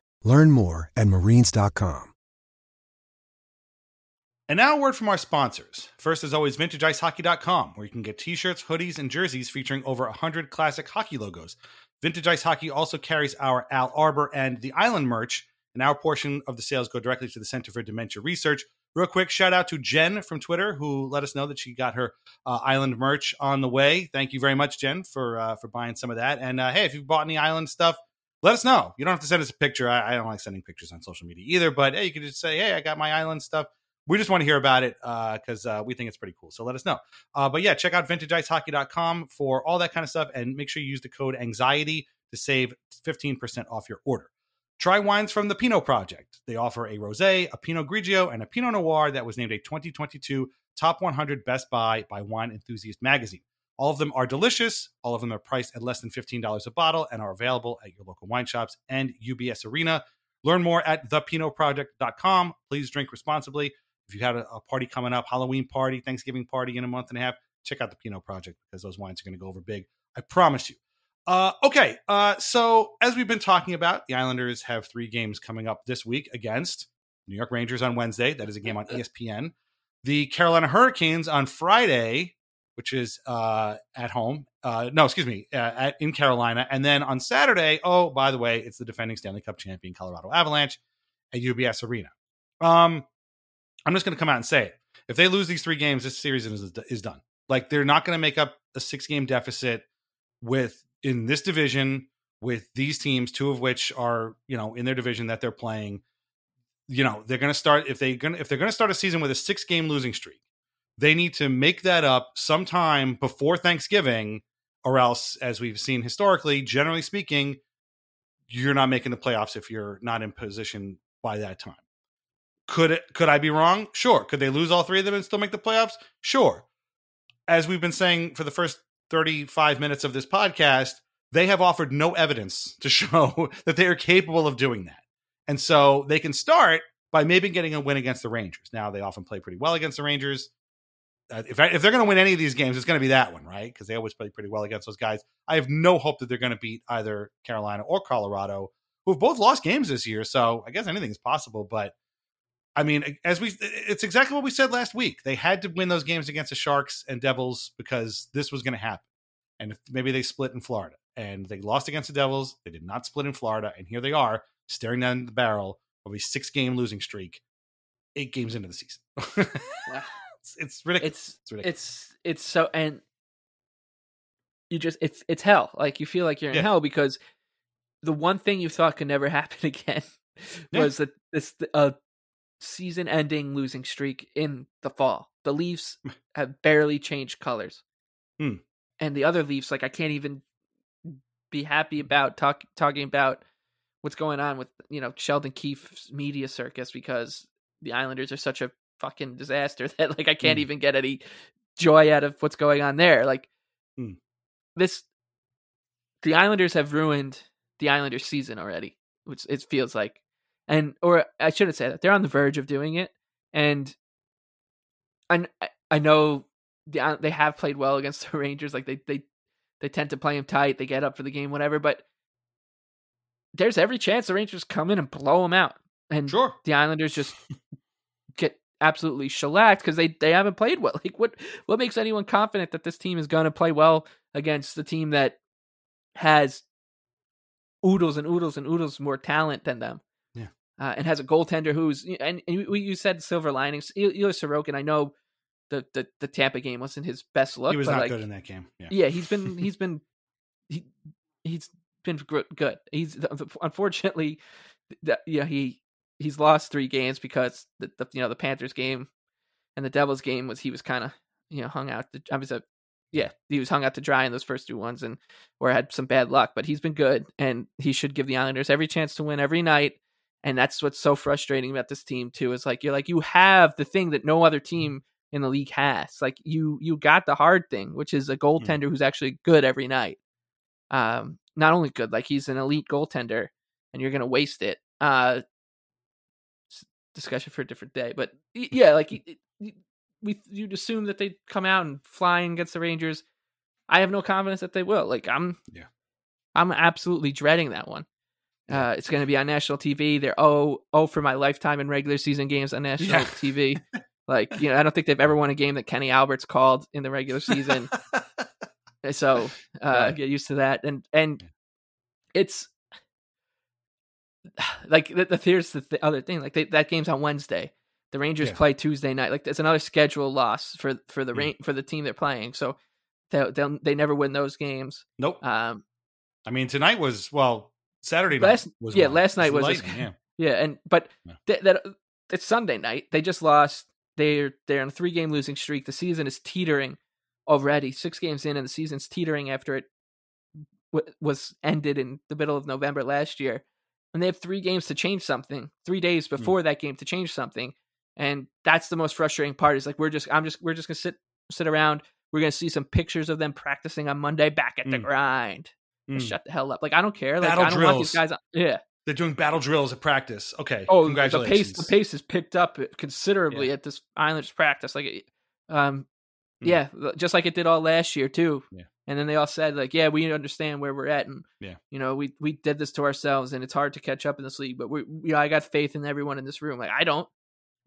Learn more at marines.com. And now a word from our sponsors. First, as always, VintageIceHockey.com, where you can get t-shirts, hoodies, and jerseys featuring over 100 classic hockey logos. Vintage Ice Hockey also carries our Al Arbour and the Island merch, and our portion of the sales go directly to the Center for Dementia Research. Real quick shout out to Jen from Twitter, who let us know that she got her uh, Island merch on the way. Thank you very much, Jen, for uh, for buying some of that. And uh, hey, if you've bought any Island stuff, let us know. You don't have to send us a picture. I, I don't like sending pictures on social media either, but hey, you can just say, hey, I got my island stuff. We just want to hear about it because uh, uh, we think it's pretty cool. So let us know. Uh, but yeah, check out vintageicehockey.com for all that kind of stuff and make sure you use the code anxiety to save 15% off your order. Try wines from the Pinot Project. They offer a rosé, a Pinot Grigio, and a Pinot Noir that was named a 2022 Top 100 Best Buy by Wine Enthusiast magazine. All of them are delicious. All of them are priced at less than $15 a bottle and are available at your local wine shops and UBS Arena. Learn more at thepinotproject.com. Please drink responsibly. If you had a, a party coming up, Halloween party, Thanksgiving party in a month and a half, check out the Pinot Project because those wines are going to go over big. I promise you. Uh, okay, uh, so as we've been talking about, the Islanders have three games coming up this week against New York Rangers on Wednesday. That is a game on ESPN. The Carolina Hurricanes on Friday, which is uh, at home. Uh, no, excuse me, uh, at, in Carolina. And then on Saturday, oh, by the way, it's the defending Stanley Cup champion Colorado Avalanche at UBS Arena. Um, I'm just going to come out and say it. If they lose these three games, this series is, is done. Like they're not going to make up a six game deficit with in this division with these teams, two of which are you know in their division that they're playing. You know they're going to start if they going if they're going to start a season with a six game losing streak, they need to make that up sometime before Thanksgiving, or else, as we've seen historically, generally speaking, you're not making the playoffs if you're not in position by that time. Could it? Could I be wrong? Sure. Could they lose all three of them and still make the playoffs? Sure. As we've been saying for the first 35 minutes of this podcast, they have offered no evidence to show that they are capable of doing that. And so they can start by maybe getting a win against the Rangers. Now, they often play pretty well against the Rangers. If, I, if they're going to win any of these games, it's going to be that one, right? Because they always play pretty well against those guys. I have no hope that they're going to beat either Carolina or Colorado, who have both lost games this year. So I guess anything is possible. But I mean, as we, it's exactly what we said last week. They had to win those games against the Sharks and Devils because this was going to happen. And if maybe they split in Florida and they lost against the Devils, they did not split in Florida. And here they are staring down the barrel of a six game losing streak, eight games into the season. it's, it's, ridiculous. It's, it's ridiculous. It's, it's so, and you just, it's, it's hell. Like you feel like you're in yeah. hell because the one thing you thought could never happen again was yeah. that this, uh, season ending losing streak in the fall. The Leafs have barely changed colors. Hmm. And the other Leafs, like I can't even be happy about talk, talking about what's going on with you know Sheldon Keefe's media circus because the Islanders are such a fucking disaster that like I can't Hmm. even get any joy out of what's going on there. Like Hmm. this, the Islanders have ruined the Islanders season already, which it feels like and or I shouldn't say that they're on the verge of doing it, and I I know the, they have played well against the Rangers. Like they they they tend to play them tight. They get up for the game, whatever. But there's every chance the Rangers come in and blow them out, and sure. the Islanders just get absolutely shellacked because they they haven't played well. Like what what makes anyone confident that this team is going to play well against the team that has oodles and oodles and oodles more talent than them? Yeah. Uh, and has a goaltender who's and, and you, you said silver linings. Ilya Sorokin, I know the, the the Tampa game wasn't his best look. He was not like, good in that game. Yeah. yeah, he's been he's been he he's been good. He's unfortunately, that yeah he he's lost three games because the, the you know the Panthers game and the Devils game was he was kind of you know hung out. To, I was a yeah he was hung out to dry in those first two ones and or had some bad luck, but he's been good and he should give the Islanders every chance to win every night. And that's what's so frustrating about this team too. Is like you're like you have the thing that no other team in the league has. Like you you got the hard thing, which is a goaltender who's actually good every night. Um, not only good, like he's an elite goaltender, and you're gonna waste it. Uh, discussion for a different day, but yeah, like we you'd assume that they'd come out and flying against the Rangers. I have no confidence that they will. Like I'm, yeah, I'm absolutely dreading that one. Uh, it's going to be on national TV. They're oh oh for my lifetime in regular season games on national Yeah. TV. Like you know, I don't think they've ever won a game that Kenny Albert's called in the regular season. so uh, Right. get used to that. And and it's like the, the, here's the, th- other thing. Like they, that game's on Wednesday. The Rangers Yeah. play Tuesday night. Like it's another schedule loss for for the Yeah. for the team they're playing. So they they they never win those games. Nope. Um, I mean, tonight was well. Saturday night last was yeah wild. last night was yeah. yeah and but Yeah. th- that it's Sunday night. They just lost. They're they're on a three game losing streak. The season is teetering already. Six games in, and the season's teetering after it w- was ended in the middle of November last year. And they have three games to change something. Three days Hmm. before that game to change something, and that's the most frustrating part. Is like we're just I'm just we're just gonna sit sit around. We're gonna see some pictures of them practicing on Monday back at the Mm. grind. Mm. Shut the hell up! Like I don't care. Like Battle I don't want these drills. guys. On, yeah. They're doing battle drills at practice. Okay. Oh, congratulations. the pace the pace is picked up considerably at this Islanders practice. Like, um. Hmm. yeah, just like it did all last year too. Yeah. And then they all said like, yeah, we understand where we're at, and Yeah. you know, we we did this to ourselves, and it's hard to catch up in this league. But we, you know, I got faith in everyone in this room. Like, I don't.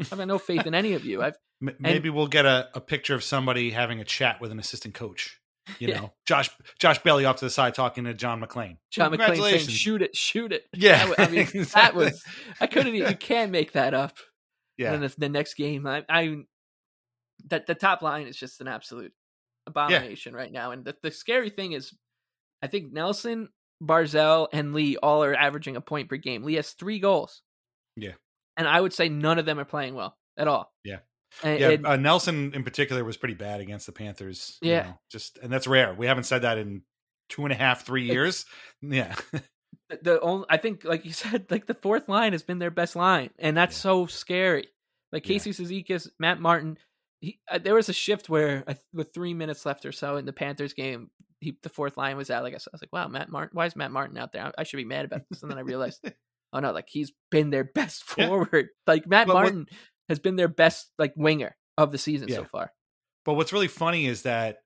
I have got no faith in any of you. I've M- Maybe we'll get a, a picture of somebody having a chat with an assistant coach. You Yeah. know, Josh Josh Bailey off to the side talking to John MacLean. John MacLean saying, "Shoot it, shoot it." Yeah, That I mean, that was I couldn't. even- You can't make that up. Yeah. And then the, the next game, I, I that the top line is just an absolute abomination right now. And the, the scary thing is, I think Nelson, Barzal, and Lee all are averaging a point per game. Lee has three goals, Yeah. and I would say none of them are playing well at all. Yeah. And, yeah, and- uh, Nelson in particular was pretty bad against the Panthers. you Yeah. know, just and that's rare. We haven't said that in two and a half, three years. Yeah, the- the only I think, like you said, like the fourth line has been their best line, and that's so scary. Like Yeah. Casey Cizikas, Matt Martin. He, uh, there was a shift where, I, with three minutes left or so in the Panthers game, he, the fourth line was out. Like I said, I was like, "Wow, Matt Martin. Why is Matt Martin out there? I, I should be mad about this." And then I realized, oh no, like he's been their best Yeah. forward. Like Matt But what- Martin has been their best like winger of the season so far. But what's really funny is that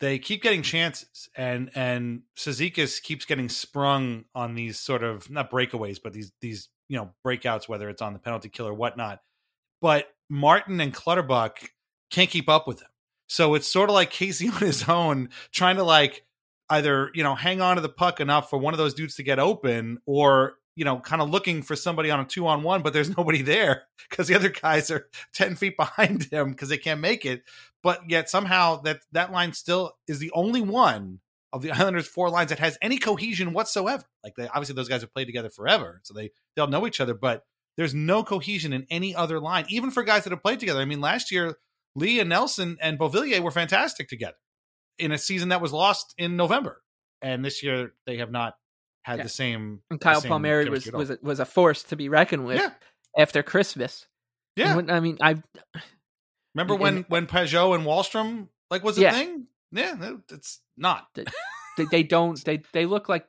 they keep getting chances, and and Cizikas keeps getting sprung on these sort of not breakaways, but these these you know breakouts, whether it's on the penalty kill or whatnot. But Martin and Clutterbuck can't keep up with him, so it's sort of like Casey on his own, trying to like either you know hang on to the puck enough for one of those dudes to get open, or you know kind of looking for somebody on a two on one, but there's nobody there because the other guys are ten feet behind him because they can't make it but yet somehow that that line still is the only one of the Islanders four lines that has any cohesion whatsoever. Like they obviously those guys have played together forever, so they they'll know each other, but there's no cohesion in any other line, even for guys that have played together. I mean, last year Lee and Nelson and Beauvillier were fantastic together in a season that was lost in November, and this year they have not had Yeah. the same. And Kyle same Palmieri was chemistry at all. was a, was a force to be reckoned with Yeah. after Christmas. Yeah. when- I mean, I Remember and- when when Pageau and Wahlstrom like was a Yeah. thing? Yeah, it's not. they, they don't they they look like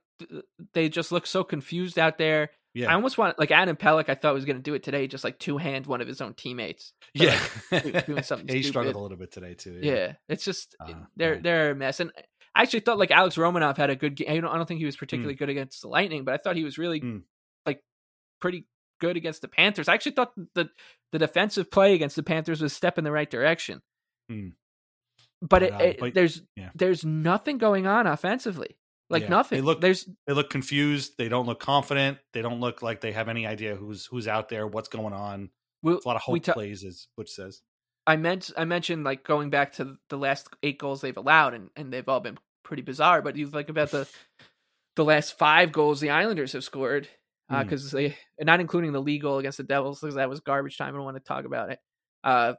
they just look so confused out there. Yeah. I almost want like Adam Pelech. I thought was going to do it today, just like two hand one of his own teammates. Yeah, like, doing something he stupid. struggled a little bit today too. Yeah, it's just Uh, they're yeah. they're a mess. And I actually thought like Alex Romanov had a good game. I don't, I don't think he was Hmm. particularly good against the Lightning, but I thought he was really Mm. like pretty good against the Panthers. I actually thought the the defensive play against the Panthers was a step in the right direction. Mm. But, it, it- but- there's yeah. there's nothing going on offensively. Like Yeah. nothing. They look there's they look confused. They don't look confident. They don't look like they have any idea who's who's out there, what's going on. We'll- It's a lot of we hope ta- plays, as Butch says. I meant I mentioned like going back to the last eight goals they've allowed, and, and they've all been pretty bizarre. But you think about the the last five goals the Islanders have scored, Mm. because they not including the lead goal against the Devils because that was garbage time. I don't want to talk about it. Uh,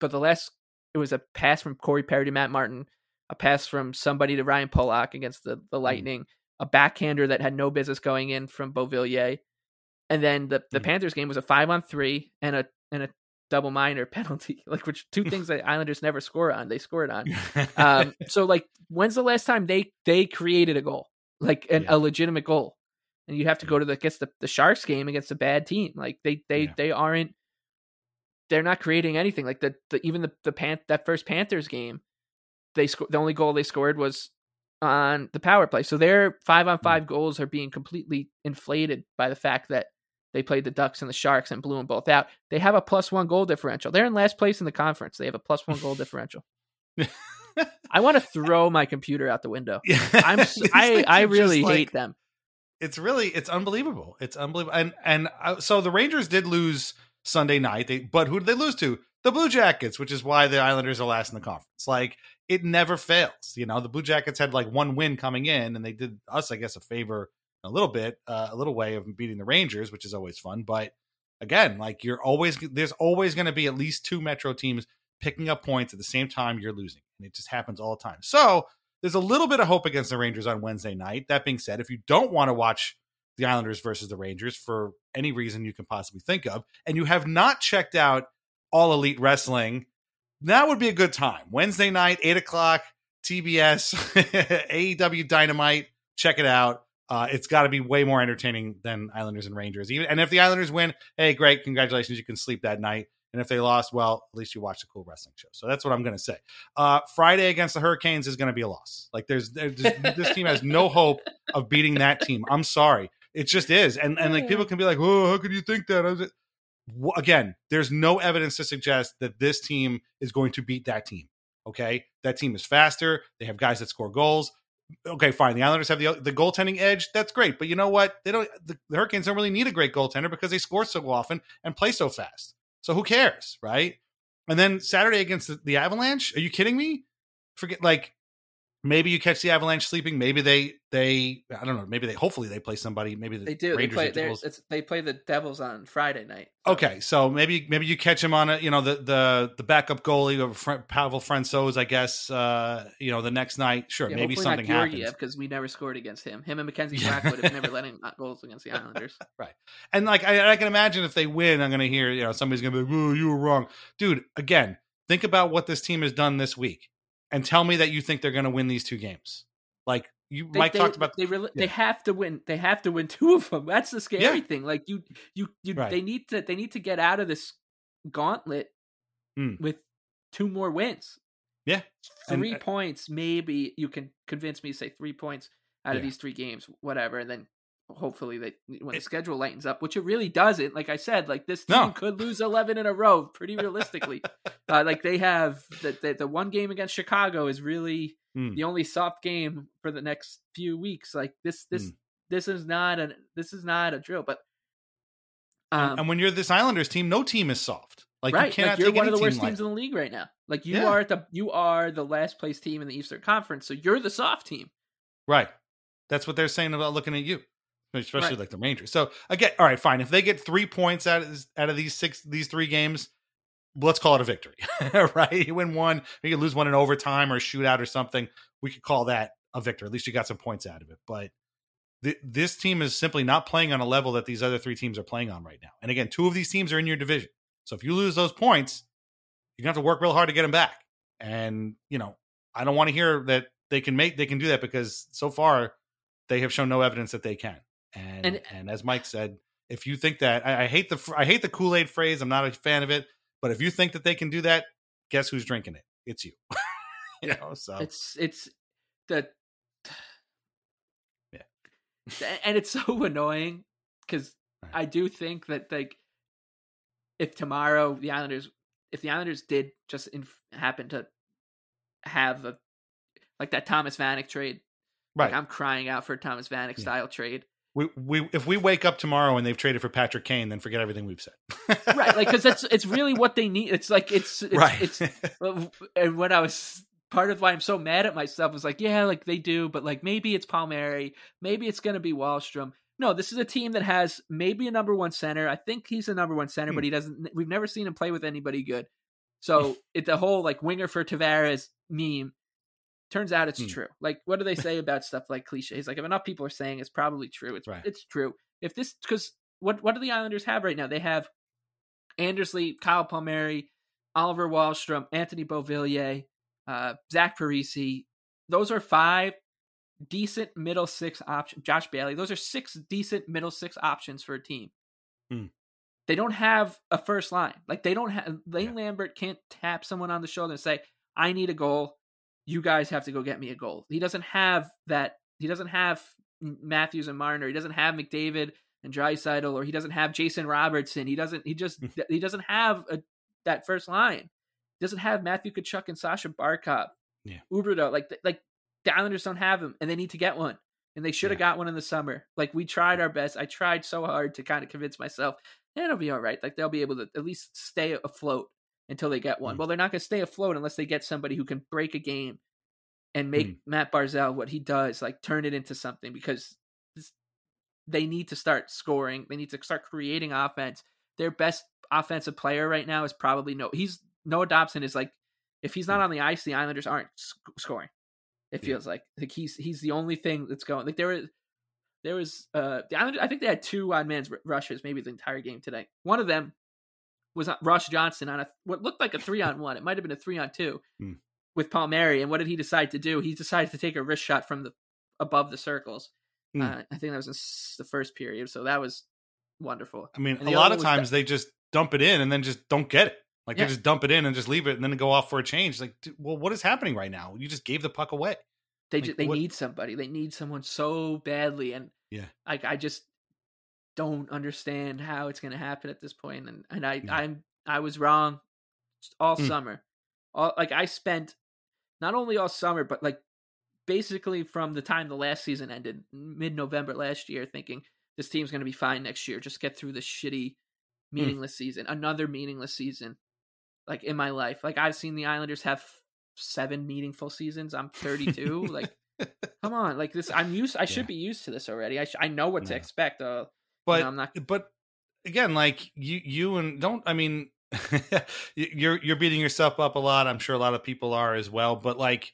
but the last it was a pass from Corey Perry to Matt Martin, a pass from somebody to Ryan Pulock against the the Lightning, a backhander that had no business going in from Beauvillier, and then the the Mm. Panthers game was a five on three and a and a double minor penalty, like which two things that Islanders never score on, they scored on. Um, so like, when's the last time they they created a goal, like an, Yeah. a legitimate goal? And you have to go to the against the, the Sharks game against a bad team. Like they they Yeah. they aren't. They're not creating anything. Like the, the even the the pan that first Panthers game, they sco- the only goal they scored was on the power play. So their five on five goals are being completely inflated by the fact that they played the Ducks and the Sharks and blew them both out. They have a plus one goal differential. They're in last place in the conference. They have a plus one goal differential. I want to throw my computer out the window. I'm s- These I I really like- hate them. it's really it's unbelievable. It's unbelievable. And and uh, so the Rangers did lose Sunday night. They, but who did they lose to? The Blue Jackets, which is why the Islanders are last in the conference. Like it never fails. You know, the Blue Jackets had like one win coming in, and they did us, I guess, a favor a little bit, uh, a little way of beating the Rangers, which is always fun. But again, like you're always there's always going to be at least two Metro teams picking up points at the same time you're losing, and it just happens all the time. So there's a little bit of hope against the Rangers on Wednesday night. That being said, if you don't want to watch the Islanders versus the Rangers for any reason you can possibly think of, and you have not checked out All Elite Wrestling, that would be a good time. Wednesday night, eight o'clock, TBS, AEW Dynamite. Check it out. Uh, it's got to be way more entertaining than Islanders and Rangers. Even and if the Islanders win, hey, great, congratulations, you can sleep that night. And if they lost, well, at least you watched a cool wrestling show. So that's what I'm going to say. Uh, Friday against the Hurricanes is going to be a loss. Like there's, there's this team has no hope of beating that team. I'm sorry, it just is. And and like people can be like, oh, how could you think that? Again, there's no evidence to suggest that this team is going to beat that team. Okay, that team is faster. They have guys that score goals. Okay, fine. The Islanders have the the goaltending edge. That's great, but you know what? They don't. The, the Hurricanes don't really need a great goaltender because they score so often and play so fast. So who cares, right? And then Saturday against the, the Avalanche. Are you kidding me? Forget like maybe you catch the Avalanche sleeping. Maybe they they I don't know. Maybe they hopefully they play somebody. Maybe the they do. Rangers they play. It's, they play the Devils on Friday night. So. Okay, so maybe maybe you catch him on a you know the the the backup goalie of Pavel Francouz, I guess. Uh, you know the next night, sure, yeah, maybe something happens because we never scored against him. Him and Mackenzie Blackwood have never let in goals against the Islanders. right, and like I, I can imagine if they win, I'm going to hear you know somebody's going to be like, "Oh, you were wrong, dude." Again, think about what this team has done this week, and tell me that you think they're going to win these two games. Like you, they, Mike they, talked about. They really, yeah. they have to win. They have to win two of them. That's the scary yeah. thing. Like you, you, you. Right. They need to. They need to get out of this gauntlet mm. with two more wins. Yeah, three and, uh, points. Maybe you can convince me say three points out yeah. of these three games, whatever, and then hopefully that when it, the schedule lightens up, which it really doesn't. Like I said, like this team no. could lose eleven in a row, pretty realistically. uh, like they have the, the, the one game against Chicago is really mm. the only soft game for the next few weeks. Like this this mm. this is not a this is not a drill. But um, and, and, when you're this Islanders team, no team is soft. Like right, you cannot like you're one of the worst team teams in the league right now. Like you yeah. are the you are the last place team in the Eastern Conference, so you're the soft team. Right. That's what they're saying about looking at you especially right. like the Rangers. So again, all right, fine. If they get three points out of out of these six these three games, let's call it a victory, right? You win one, you lose one in overtime or a shootout or something. We could call that a victory. At least you got some points out of it. But th- this team is simply not playing on a level that these other three teams are playing on right now. And again, two of these teams are in your division. So if you lose those points, you're gonna have to work real hard to get them back. And you know, I don't want to hear that they can make they can do that because so far they have shown no evidence that they can. And, and and, as Mike said, if you think that I, I hate the I hate the Kool Aid phrase, I'm not a fan of it. But if you think that they can do that, guess who's drinking it? It's you. you know, so it's it's the yeah, and it's so annoying because right. I do think that like if tomorrow the Islanders if the Islanders did just in, happen to have a like that Thomas Vanek trade, right? Like I'm crying out for a Thomas Vanek yeah. style trade we, we if we wake up tomorrow and they've traded for Patrick Kane, then forget everything we've said. right, like because that's it's really what they need. It's like it's, it's right. It's and when I was part of why I'm so mad at myself was like, yeah, like they do, but like maybe it's Palmieri, maybe it's gonna be Wahlstrom. No, this is a team that has maybe a number one center. I think he's a number one center, hmm. but he doesn't. We've never seen him play with anybody good. So it the whole like winger for Tavares meme Turns out it's hmm. true. Like, what do they say about stuff like cliches? Like, if enough people are saying it's probably true, it's right. it's true. If this, because what what do the Islanders have right now? They have Anders Lee, Kyle Palmieri, Oliver Wahlstrom, Anthony Beauvillier, uh, Zach Parise. Those are five decent middle six options. Josh Bailey. Those are six decent middle six options for a team. Hmm. They don't have a first line. Like they don't have Lane yeah. Lambert can't tap someone on the shoulder and say, "I need a goal you guys have to go get me a goal. He doesn't have that. He doesn't have Matthews and Marner. He doesn't have McDavid and Draisaitl, or he doesn't have Jason Robertson. He doesn't. He just he doesn't have a, that first line. He doesn't have Matthew Tkachuk and Sasha Barkov. Yeah, Huberdeau. Like like the Islanders don't have him, and they need to get one. And they should have yeah. got one in the summer. Like we tried our best. I tried so hard to kind of convince myself it'll be all right. Like they'll be able to at least stay afloat until they get one. Mm. Well, they're not going to stay afloat unless they get somebody who can break a game and make mm. Matt Barzal what he does, like turn it into something because they need to start scoring. They need to start creating offense. Their best offensive player right now is probably no. He's Noah Dobson is like if he's not on the ice, the Islanders aren't sc- scoring. It feels like like he's he's the only thing that's going. Like there was there was uh the Islanders. I think they had two odd man's r- rushes maybe the entire game today. One of them was on Ross Johnston on a what looked like a three on one. It might have been a three on two Hmm. with Palmieri. And what did he decide to do? He decided to take a wrist shot from the above the circles. Hmm. Uh, I think that was in the first period, so that was wonderful. I mean, a lot of times the- they just dump it in and then just don't get it. Like Yeah. they just dump it in and just leave it and then go off for a change. Like, dude, well, what is happening right now? You just gave the puck away. they like, ju- they what- need somebody. They need someone so badly, and Yeah. like I just don't understand how it's going to happen at this. And and I Yeah. I'm I was wrong all Hmm. summer. All like I spent not only all summer, but like basically from the time the last season ended, mid November last year, thinking this team's going to be fine next year. Just get through this shitty, Hmm. meaningless season, another meaningless season. Like in my life, like I've seen the Islanders have seven meaningful seasons. I'm 32. like, come on, like this. I'm used. I should Yeah. be used to this already. I sh- I know what to expect. Uh, But I'm not- but again, like you you and don't I mean you- you're you're beating yourself up a lot. I'm sure a lot of people are as well. But like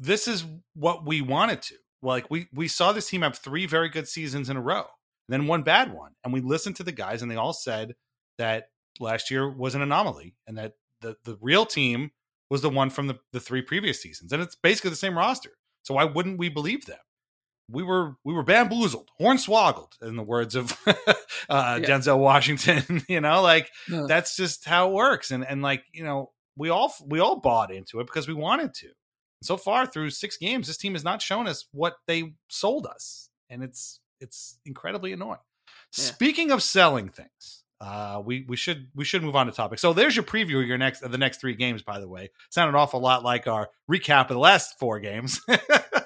this is what we wanted to. Like we we saw this team have three very good seasons in a row, then one bad one, and we listened to the guys, and they all said that last year was an anomaly, and that the the real team was the one from the, the three previous seasons, and it's basically the same roster. So why wouldn't we believe them? We were we were bamboozled, hornswoggled, in the words of uh, Yeah. Denzel Washington. you know, like Ugh. that's just how it works, and and like you know, we all we all bought into it because we wanted to. So far through six games, this team has not shown us what they sold us, and it's it's incredibly annoying. Yeah. Speaking of selling things, uh, we we should we should move on to topic. So there's your preview of your next of the next three games. By the way, sounded an awful lot like our recap of the last four games.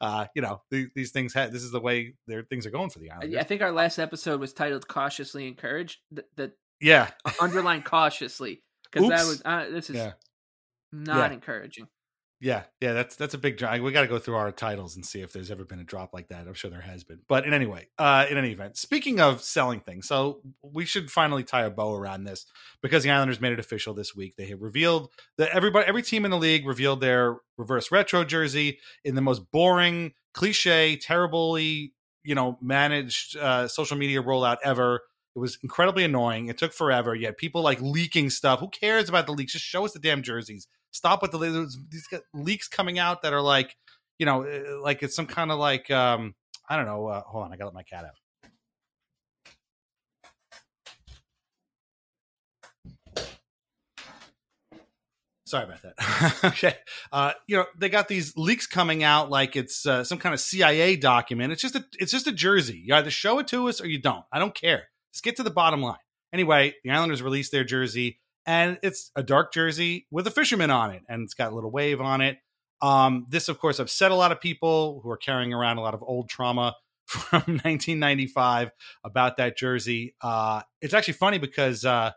uh, you know the, these things. Ha- this is the way their things are going for the Islanders. I think our last episode was titled "Cautiously Encouraged." that, Yeah, underline cautiously because that was uh, this is yeah, not Yeah. encouraging. Yeah, yeah. That's that's a big drop. We got to go through our titles and see if there's ever been a drop like that. I'm sure there has been. But in any way, uh, in any event, speaking of selling things, so we should finally tie a bow around this because the Islanders made it official this week. They have revealed that everybody, every team in the league revealed their reverse retro jersey in the most boring, cliche, terribly you know managed uh, social media rollout ever. It was incredibly annoying. It took forever. Yet people like leaking stuff. Who cares about the leaks? Just show us the damn jerseys. Stop with the these leaks coming out that are like, you know, uh, like it's some kind of like um I don't know. Uh, hold on, I got to let my cat out. Sorry about that. okay. Uh, you know, they got these leaks coming out like it's uh, some kind of CIA document. It's just a it's just a jersey. You either show it to us or you don't. I don't care. Just get to the bottom line. Anyway, the Islanders released their jersey and it's a dark jersey with a fisherman on it and it's got a little wave on it. Um, this, of course, upset a lot of people who are carrying around a lot of old trauma from 1995 about that jersey. Uh, it's actually funny because uh,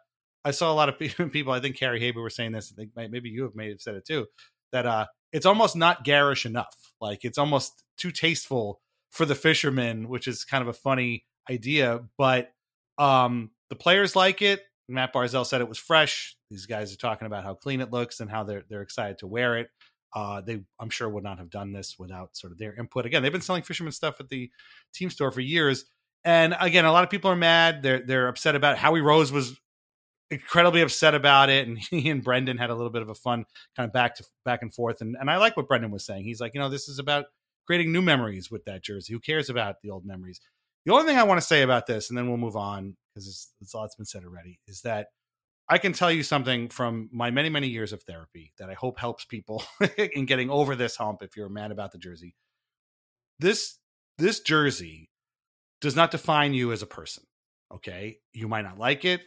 I saw a lot of people. I think Carrie Haber was saying this. I think maybe you have may have said it too. That uh, it's almost not garish enough. Like it's almost too tasteful for the fishermen, which is kind of a funny idea. But um, the players like it. Matt Barzal said it was fresh. These guys are talking about how clean it looks and how they're they're excited to wear it. Uh, they, I'm sure, would not have done this without sort of their input. Again, they've been selling fisherman stuff at the team store for years, and again, a lot of people are mad. They're they're upset about it. Howie Rose was incredibly upset about it, and he and Brendan had a little bit of a fun kind of back to back and forth. And and I like what Brendan was saying. He's like, you know, this is about creating new memories with that jersey. Who cares about the old memories? The only thing I want to say about this, and then we'll move on because it's, it's all that's been said already, is that I can tell you something from my many, many years of therapy that I hope helps people in getting over this hump if you're mad about the jersey. This this jersey does not define you as a person. Okay. You might not like it.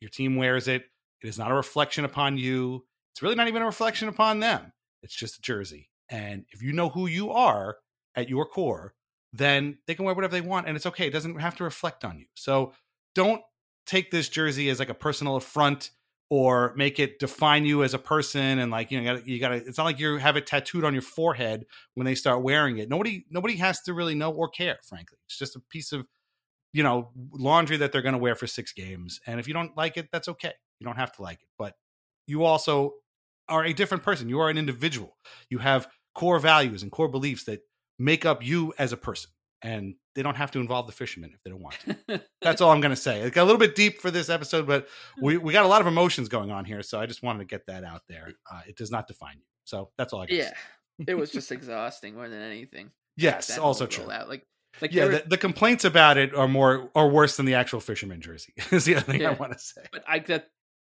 Your team wears it. It is not a reflection upon you. It's really not even a reflection upon them. It's just a jersey. And if you know who you are at your core, then they can wear whatever they want and it's okay. It doesn't have to reflect on you. So don't take this jersey as like a personal affront or make it define you as a person and like you know you gotta, you gotta it's not like you have it tattooed on your forehead when they start wearing it. Nobody nobody has to really know or care frankly. It's just a piece of you know laundry that they're going to wear for six games and if you don't like it that's okay. You don't have to like it. But you also are a different person. You are an individual. You have core values and core beliefs that make up you as a person and they don't have to involve the fishermen if they don't want to. That's all I'm going to say. It got a little bit deep for this episode, but we, we got a lot of emotions going on here, so I just wanted to get that out there. Uh, it does not define you, so that's all I got. Yeah, it was just exhausting more than anything. Yes, also true. rollout. Like, like yeah, were- the, the complaints about it are more are worse than the actual fisherman jersey. is the other thing I want to say. but I that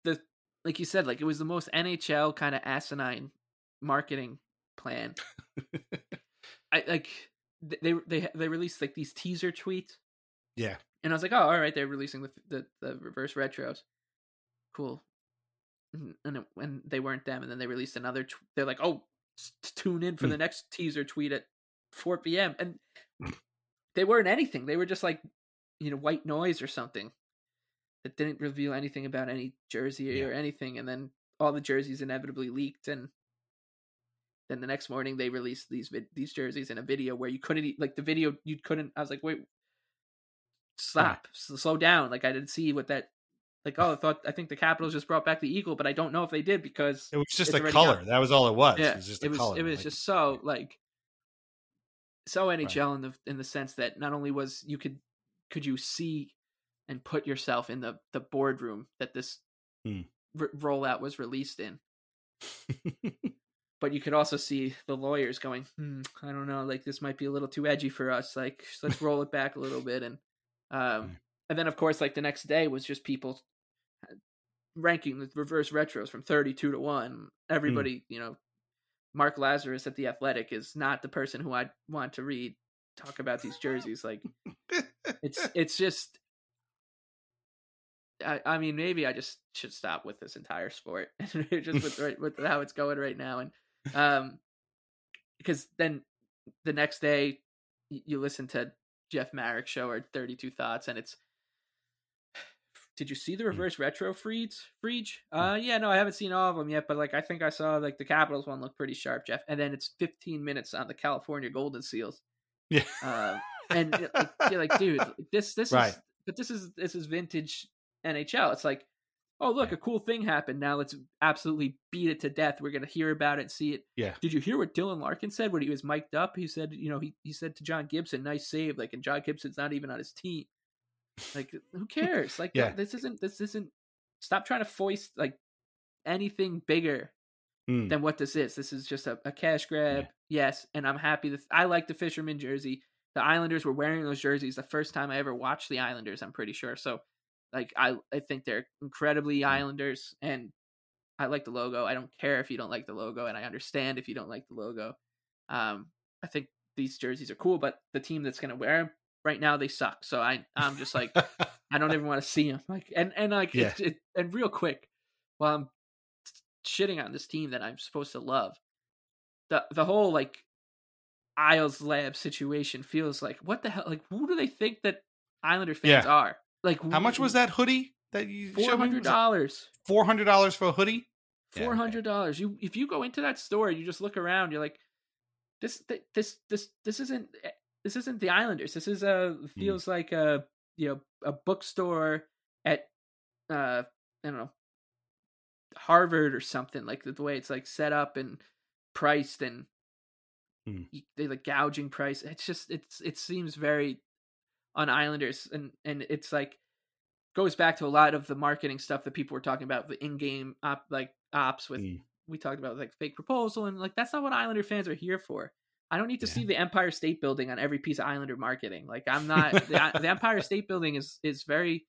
the like you said, like it was the most NHL kind of asinine marketing plan. I like they they they released like these teaser tweets, Yeah, and I was like, oh, all right, they're releasing the the, the reverse retros, cool. And and, it, and they weren't them, and then they released another. Tw- they're like, oh, s- tune in for Hmm. the next teaser tweet at 4 p.m. and they weren't anything. They were just like, you know, white noise or something that didn't reveal anything about any jersey Yeah. or anything. And then all the jerseys inevitably leaked, and then the next morning they released these vid- these jerseys in a video where you couldn't like the video you couldn't. I was like, wait, stop, s- slow down. Like I didn't see what that. Like oh, I thought I think the Capitals just brought back the eagle, but I don't know if they did because it was just a color. out. That was all it was. Yeah, it was just it was color. it was like- just so like so NHL in the in the sense that not only was you could could you see and put yourself in the the boardroom that this Hmm. r- rollout was released in, but you could also see the lawyers going, hmm, I don't know, like this might be a little too edgy for us. Like let's roll it back a little bit, and um, and then of course like the next day was just people ranking the reverse retros from 32 to 1 everybody you know mark Lazerus at the athletic is not the person who i want to read talk about these jerseys like it's it's just I, I mean maybe i just should stop with this entire sport and just with right, with how it's going right now and um because then the next day you listen to jeff marek show or 32 thoughts and it's did you see the reverse retro freeds Freege? Uh yeah, no, I haven't seen all of them yet, but like I think I saw like the Capitals one looked pretty sharp, Jeff. And then it's 15 minutes on the California Golden Seals. Yeah. Um and like, you're like, dude, this this Right. is but this is this is vintage NHL. It's like, oh look, a cool thing happened. Now let's absolutely beat it to death. We're gonna hear about it and see it. Yeah. Did you hear what Dylan Larkin said when he was mic'd up? He said, you know, he, he said to John Gibson, nice save, like and John Gibson's not even on his team. Like who cares? Like Yeah. this isn't this isn't stop trying to foist like anything bigger Hmm. than what this is. This is just a, a cash grab. Yes, and I'm happy that I like the fisherman jersey. The Islanders were wearing those jerseys the first time I ever watched the Islanders, I'm pretty sure. So like I I think they're incredibly Islanders and I like the logo. I don't care if you don't like the logo and I understand if you don't like the logo. Um I think these jerseys are cool, but the team that's going to wear them right now they suck. So I I'm just like I don't even want to see them. Like and and like Yeah. it, it, and real quick, while I'm shitting on this team that I'm supposed to love, the the whole like Isles Lab situation feels like what the hell? Like who do they think that Islander fans Yeah. are? Like How much was that hoodie that you Four hundred dollars. Four hundred dollars for a hoodie. Four hundred dollars. You if you go into that store, you just look around. You're like, this th- this this this isn't eh, this isn't the Islanders. This is a Hmm. feels like a you know a bookstore at uh I don't know Harvard or something like the, the way it's like set up and priced and y- they like gouging price. It's just it's it seems very on Islanders and and it's like goes back to a lot of the marketing stuff that people were talking about the in-game op like ops with Mm. we talked about like fake proposal and like that's not what Islander fans are here for. I don't need to see the Empire State Building on every piece of Islander marketing. Like I'm not the, the Empire State Building is is very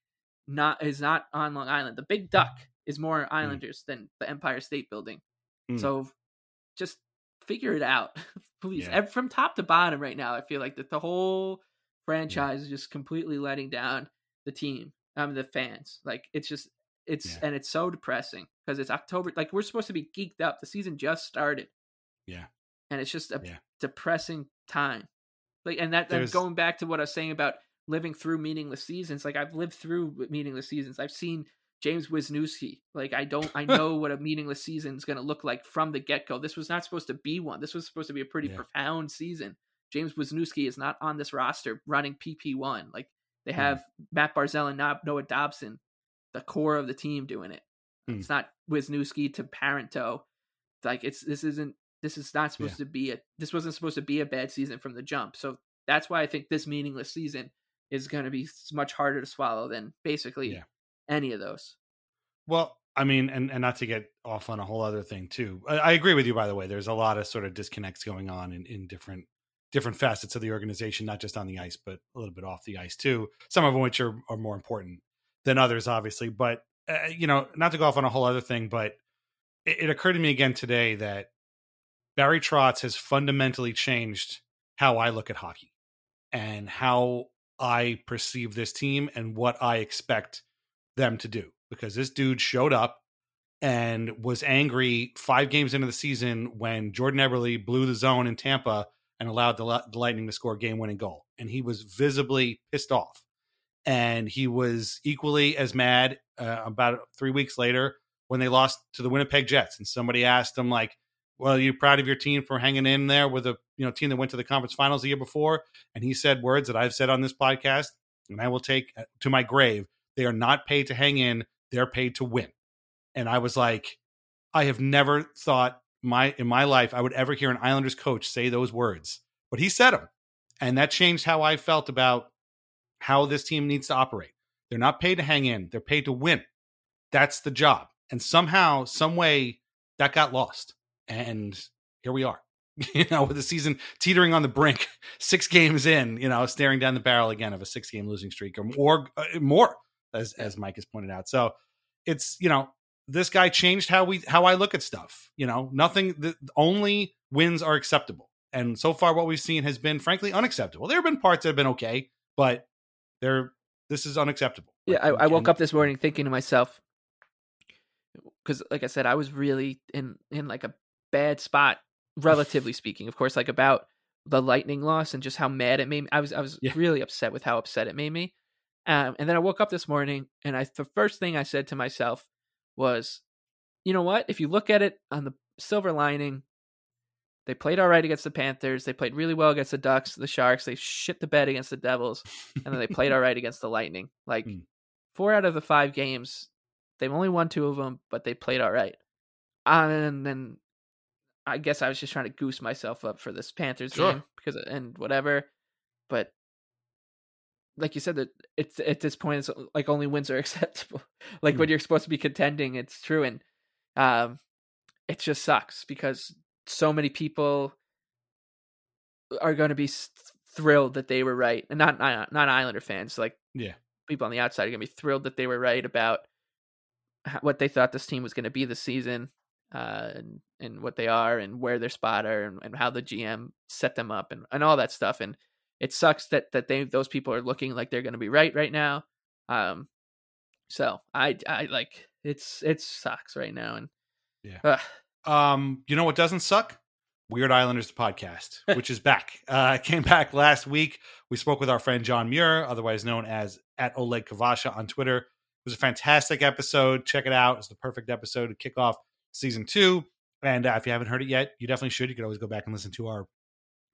not is not on Long Island. The Big Duck is more Islanders than the Empire State Building. Mm. So just figure it out, please. Yeah. From top to bottom, right now, I feel like that the whole franchise is just completely letting down the team, um, the fans. Like it's just it's Yeah. and it's so depressing because it's October. Like we're supposed to be geeked up. The season just started, Yeah. and it's just a Yeah. depressing time. Like and that There's- going back to what I was saying about living through meaningless seasons. Like I've lived through meaningless seasons. I've seen James Wisniewski. Like I don't I know what a meaningless season is going to look like from the get go. This was not supposed to be one. This was supposed to be a pretty Yeah. profound season. James Wisniewski is not on this roster running PP one. Like they Hmm. have Matt Barzal and Noah Dobson, the core of the team, doing it. Hmm. It's not Wisniewski to Parenteau. Like it's this isn't this is not supposed Yeah. to be a this wasn't supposed to be a bad season from the jump. So that's why I think this meaningless season is going to be much harder to swallow than basically Yeah. any of those. Well, I mean, and, and not to get off on a whole other thing too. I, I agree with you, by the way. There's a lot of sort of disconnects going on in, in different different facets of the organization, not just on the ice, but a little bit off the ice too. Some of which are, are more important than others, obviously. But uh, you know, not to go off on a whole other thing, but it, it occurred to me again today that Barry Trotz has fundamentally changed how I look at hockey and how I perceive this team and what I expect them to do. Because this dude showed up and was angry five games into the season when Jordan Eberle blew the zone in Tampa and allowed the, the Lightning to score a game winning goal. And he was visibly pissed off. And he was equally as mad uh, about three weeks later when they lost to the Winnipeg Jets. And somebody asked him, like, well, are you proud of your team for hanging in there with a you know team that went to the conference finals the year before? And he said words that I've said on this podcast, and I will take uh, to my grave. They are not paid to hang in; they're paid to win. And I was like, I have never thought my in my life I would ever hear an Islanders coach say those words, but he said them, and that changed how I felt about how this team needs to operate. They're not paid to hang in; they're paid to win. That's the job, and somehow, some way, that got lost and here we are you know with the season teetering on the brink six games in you know staring down the barrel again of a six game losing streak or, or uh, more as as mike has pointed out so it's you know this guy changed how we how i look at stuff you know nothing the only wins are acceptable and so far what we've seen has been frankly unacceptable there have been parts that have been okay but they're this is unacceptable Yeah, I, Like, I woke up this morning thinking to myself, because like I said, I was really in in like a bad spot, relatively speaking. Of course, like about the lightning loss and just how mad it made me. I was I was Yeah. really upset with how upset it made me. Um, and then I woke up this morning, and I the first thing I said to myself was, you know what? If you look at it on the silver lining, they played all right against the Panthers. They played really well against the Ducks, the Sharks. They shit the bed against the Devils, and then they played all right against the Lightning. Like Mm. four out of the five games, they've only won two of them, but they played all right. And then I guess I was just trying to goose myself up for this Panthers Sure. game because and whatever. But like you said, that it's at this point, it's like only wins are acceptable. like when you're supposed to be contending, it's true, and um, it just sucks because so many people are going to be thrilled that they were right, and not not not Islander fans, like yeah people on the outside are going to be thrilled that they were right about what they thought this team was going to be this season, uh, and and what they are, and where their spot are, and, and how the GM set them up, and, and all that stuff. And it sucks that that they those people are looking like they're going to be right right now. Um, so I I like it's it sucks right now, and Yeah. ugh, Um, you know what doesn't suck? Weird Islanders the podcast, which is back. Uh, came back last week. We spoke with our friend John Muir, otherwise known as at Oleg Kvasha on Twitter. It was a fantastic episode. Check it out. It's the perfect episode to kick off season two. And uh, if you haven't heard it yet, you definitely should. You could always go back and listen to our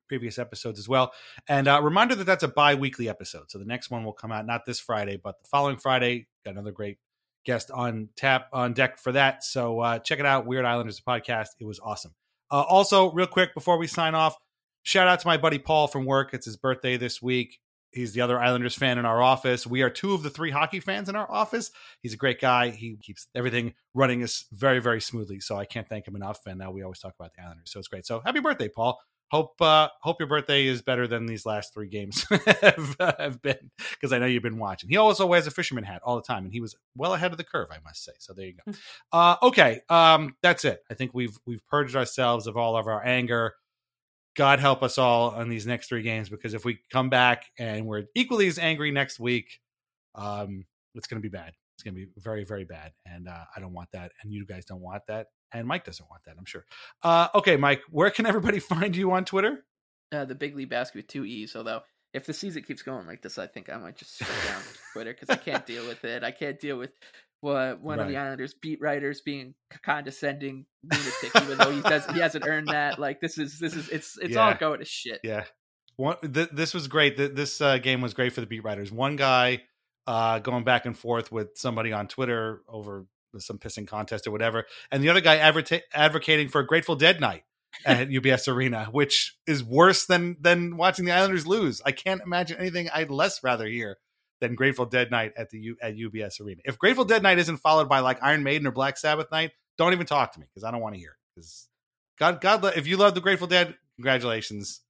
previous episodes as well. And uh, reminder that that's a bi-weekly episode. So the next one will come out not this Friday, but the following Friday. Got another great guest on tap on deck for that. So uh, check it out. Weird Islanders podcast. It was awesome. Uh, also, real quick before we sign off, shout out to my buddy Paul from work. It's his birthday this week. He's the other Islanders fan in our office. We are two of the three hockey fans in our office. He's a great guy. He keeps everything running us very, very smoothly. So I can't thank him enough. And now we always talk about the Islanders. So it's great. So happy birthday, Paul. Hope uh, hope your birthday is better than these last three games have, have been because I know you've been watching. He also wears a fisherman hat all the time, and he was well ahead of the curve, I must say. So there you go. Uh, okay, um, that's it. I think we've we've purged ourselves of all of our anger. God help us all on these next three games because if we come back and we're equally as angry next week, um, it's going to be bad. It's going to be very, very bad, and uh, I don't want that, and you guys don't want that, and Mike doesn't want that. I'm sure. Uh, okay, Mike, where can everybody find you on Twitter? uh, the big league basket with two e's. Although if the season keeps going like this, I think I might just shut down Twitter because I can't deal with it. I can't deal with what one of the Islanders beat writers being condescending lunatic, even though he does he hasn't earned that. Like this is this is it's it's all going to shit. Yeah. One, th- this was great. Th- this uh, game was great for the beat writers. One guy uh, going back and forth with somebody on Twitter over some pissing contest or whatever, and the other guy advocate advocating for a Grateful Dead night at UBS Arena, which is worse than than watching the Islanders lose. I can't imagine anything I'd less rather hear than Grateful Dead night at the U- at UBS Arena. If Grateful Dead night isn't followed by like Iron Maiden or Black Sabbath night, don't even talk to me because I don't want to hear it. Because God, God, if you love the Grateful Dead, congratulations.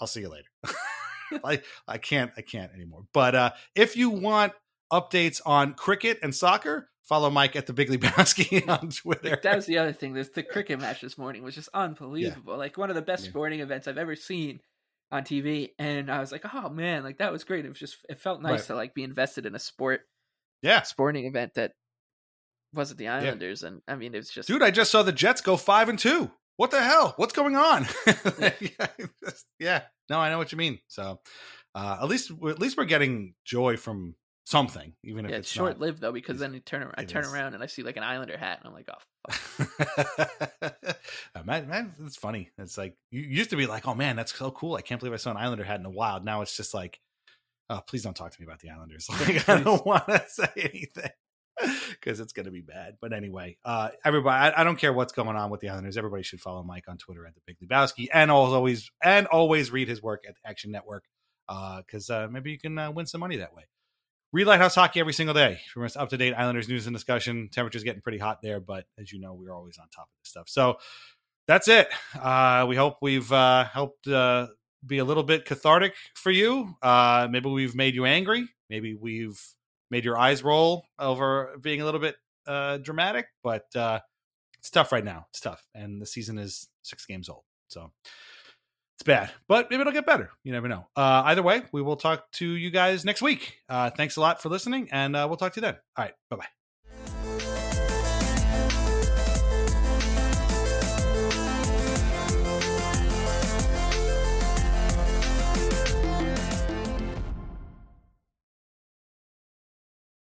I'll see you later. like I can't, I can't anymore. But uh, if you want updates on cricket and soccer, follow Mike at the Big Lebowski on Twitter. That was the other thing. This the cricket match this morning was just unbelievable. Like one of the best Yeah. sporting events I've ever seen on TV. And I was like, oh man, like that was great. It was just it felt nice Right. to like be invested in a sport yeah, sporting event that wasn't the Islanders. And I mean, it was just dude, I just saw the Jets go five and two. What the hell? What's going on? yeah, yeah. no, I know what you mean. So uh, at least, at least we're getting joy from something, even if yeah, it's short lived though because then you turn I turn is. around and I see like an Islander hat and I'm like, oh, fuck. Uh, man, man, it's funny. It's like you used to be like, "Oh man, that's so cool! I can't believe I saw an Islander hat in the wild." Now it's just like, "Oh, please don't talk to me about the Islanders. Like, I don't want to say anything because it's going to be bad." But anyway, uh, everybody, I, I don't care what's going on with the Islanders. Everybody should follow Mike on Twitter at the Big Lebowski, and always and always read his work at Action Network because uh, maybe you can uh, win some money that way. Read Lighthouse Hockey every single day for us up to date Islanders news and discussion. Temperature's getting pretty hot there, but as you know, we're always on top of this stuff. So that's it. Uh, we hope we've uh, helped uh, be a little bit cathartic for you. Uh, maybe we've made you angry. Maybe we've made your eyes roll over being a little bit uh, dramatic, but uh, it's tough right now. It's tough. And the season is six games old. So it's bad, but maybe it'll get better. You never know. Uh, either way, we will talk to you guys next week. Uh, thanks a lot for listening, and uh, we'll talk to you then. All right. Bye bye.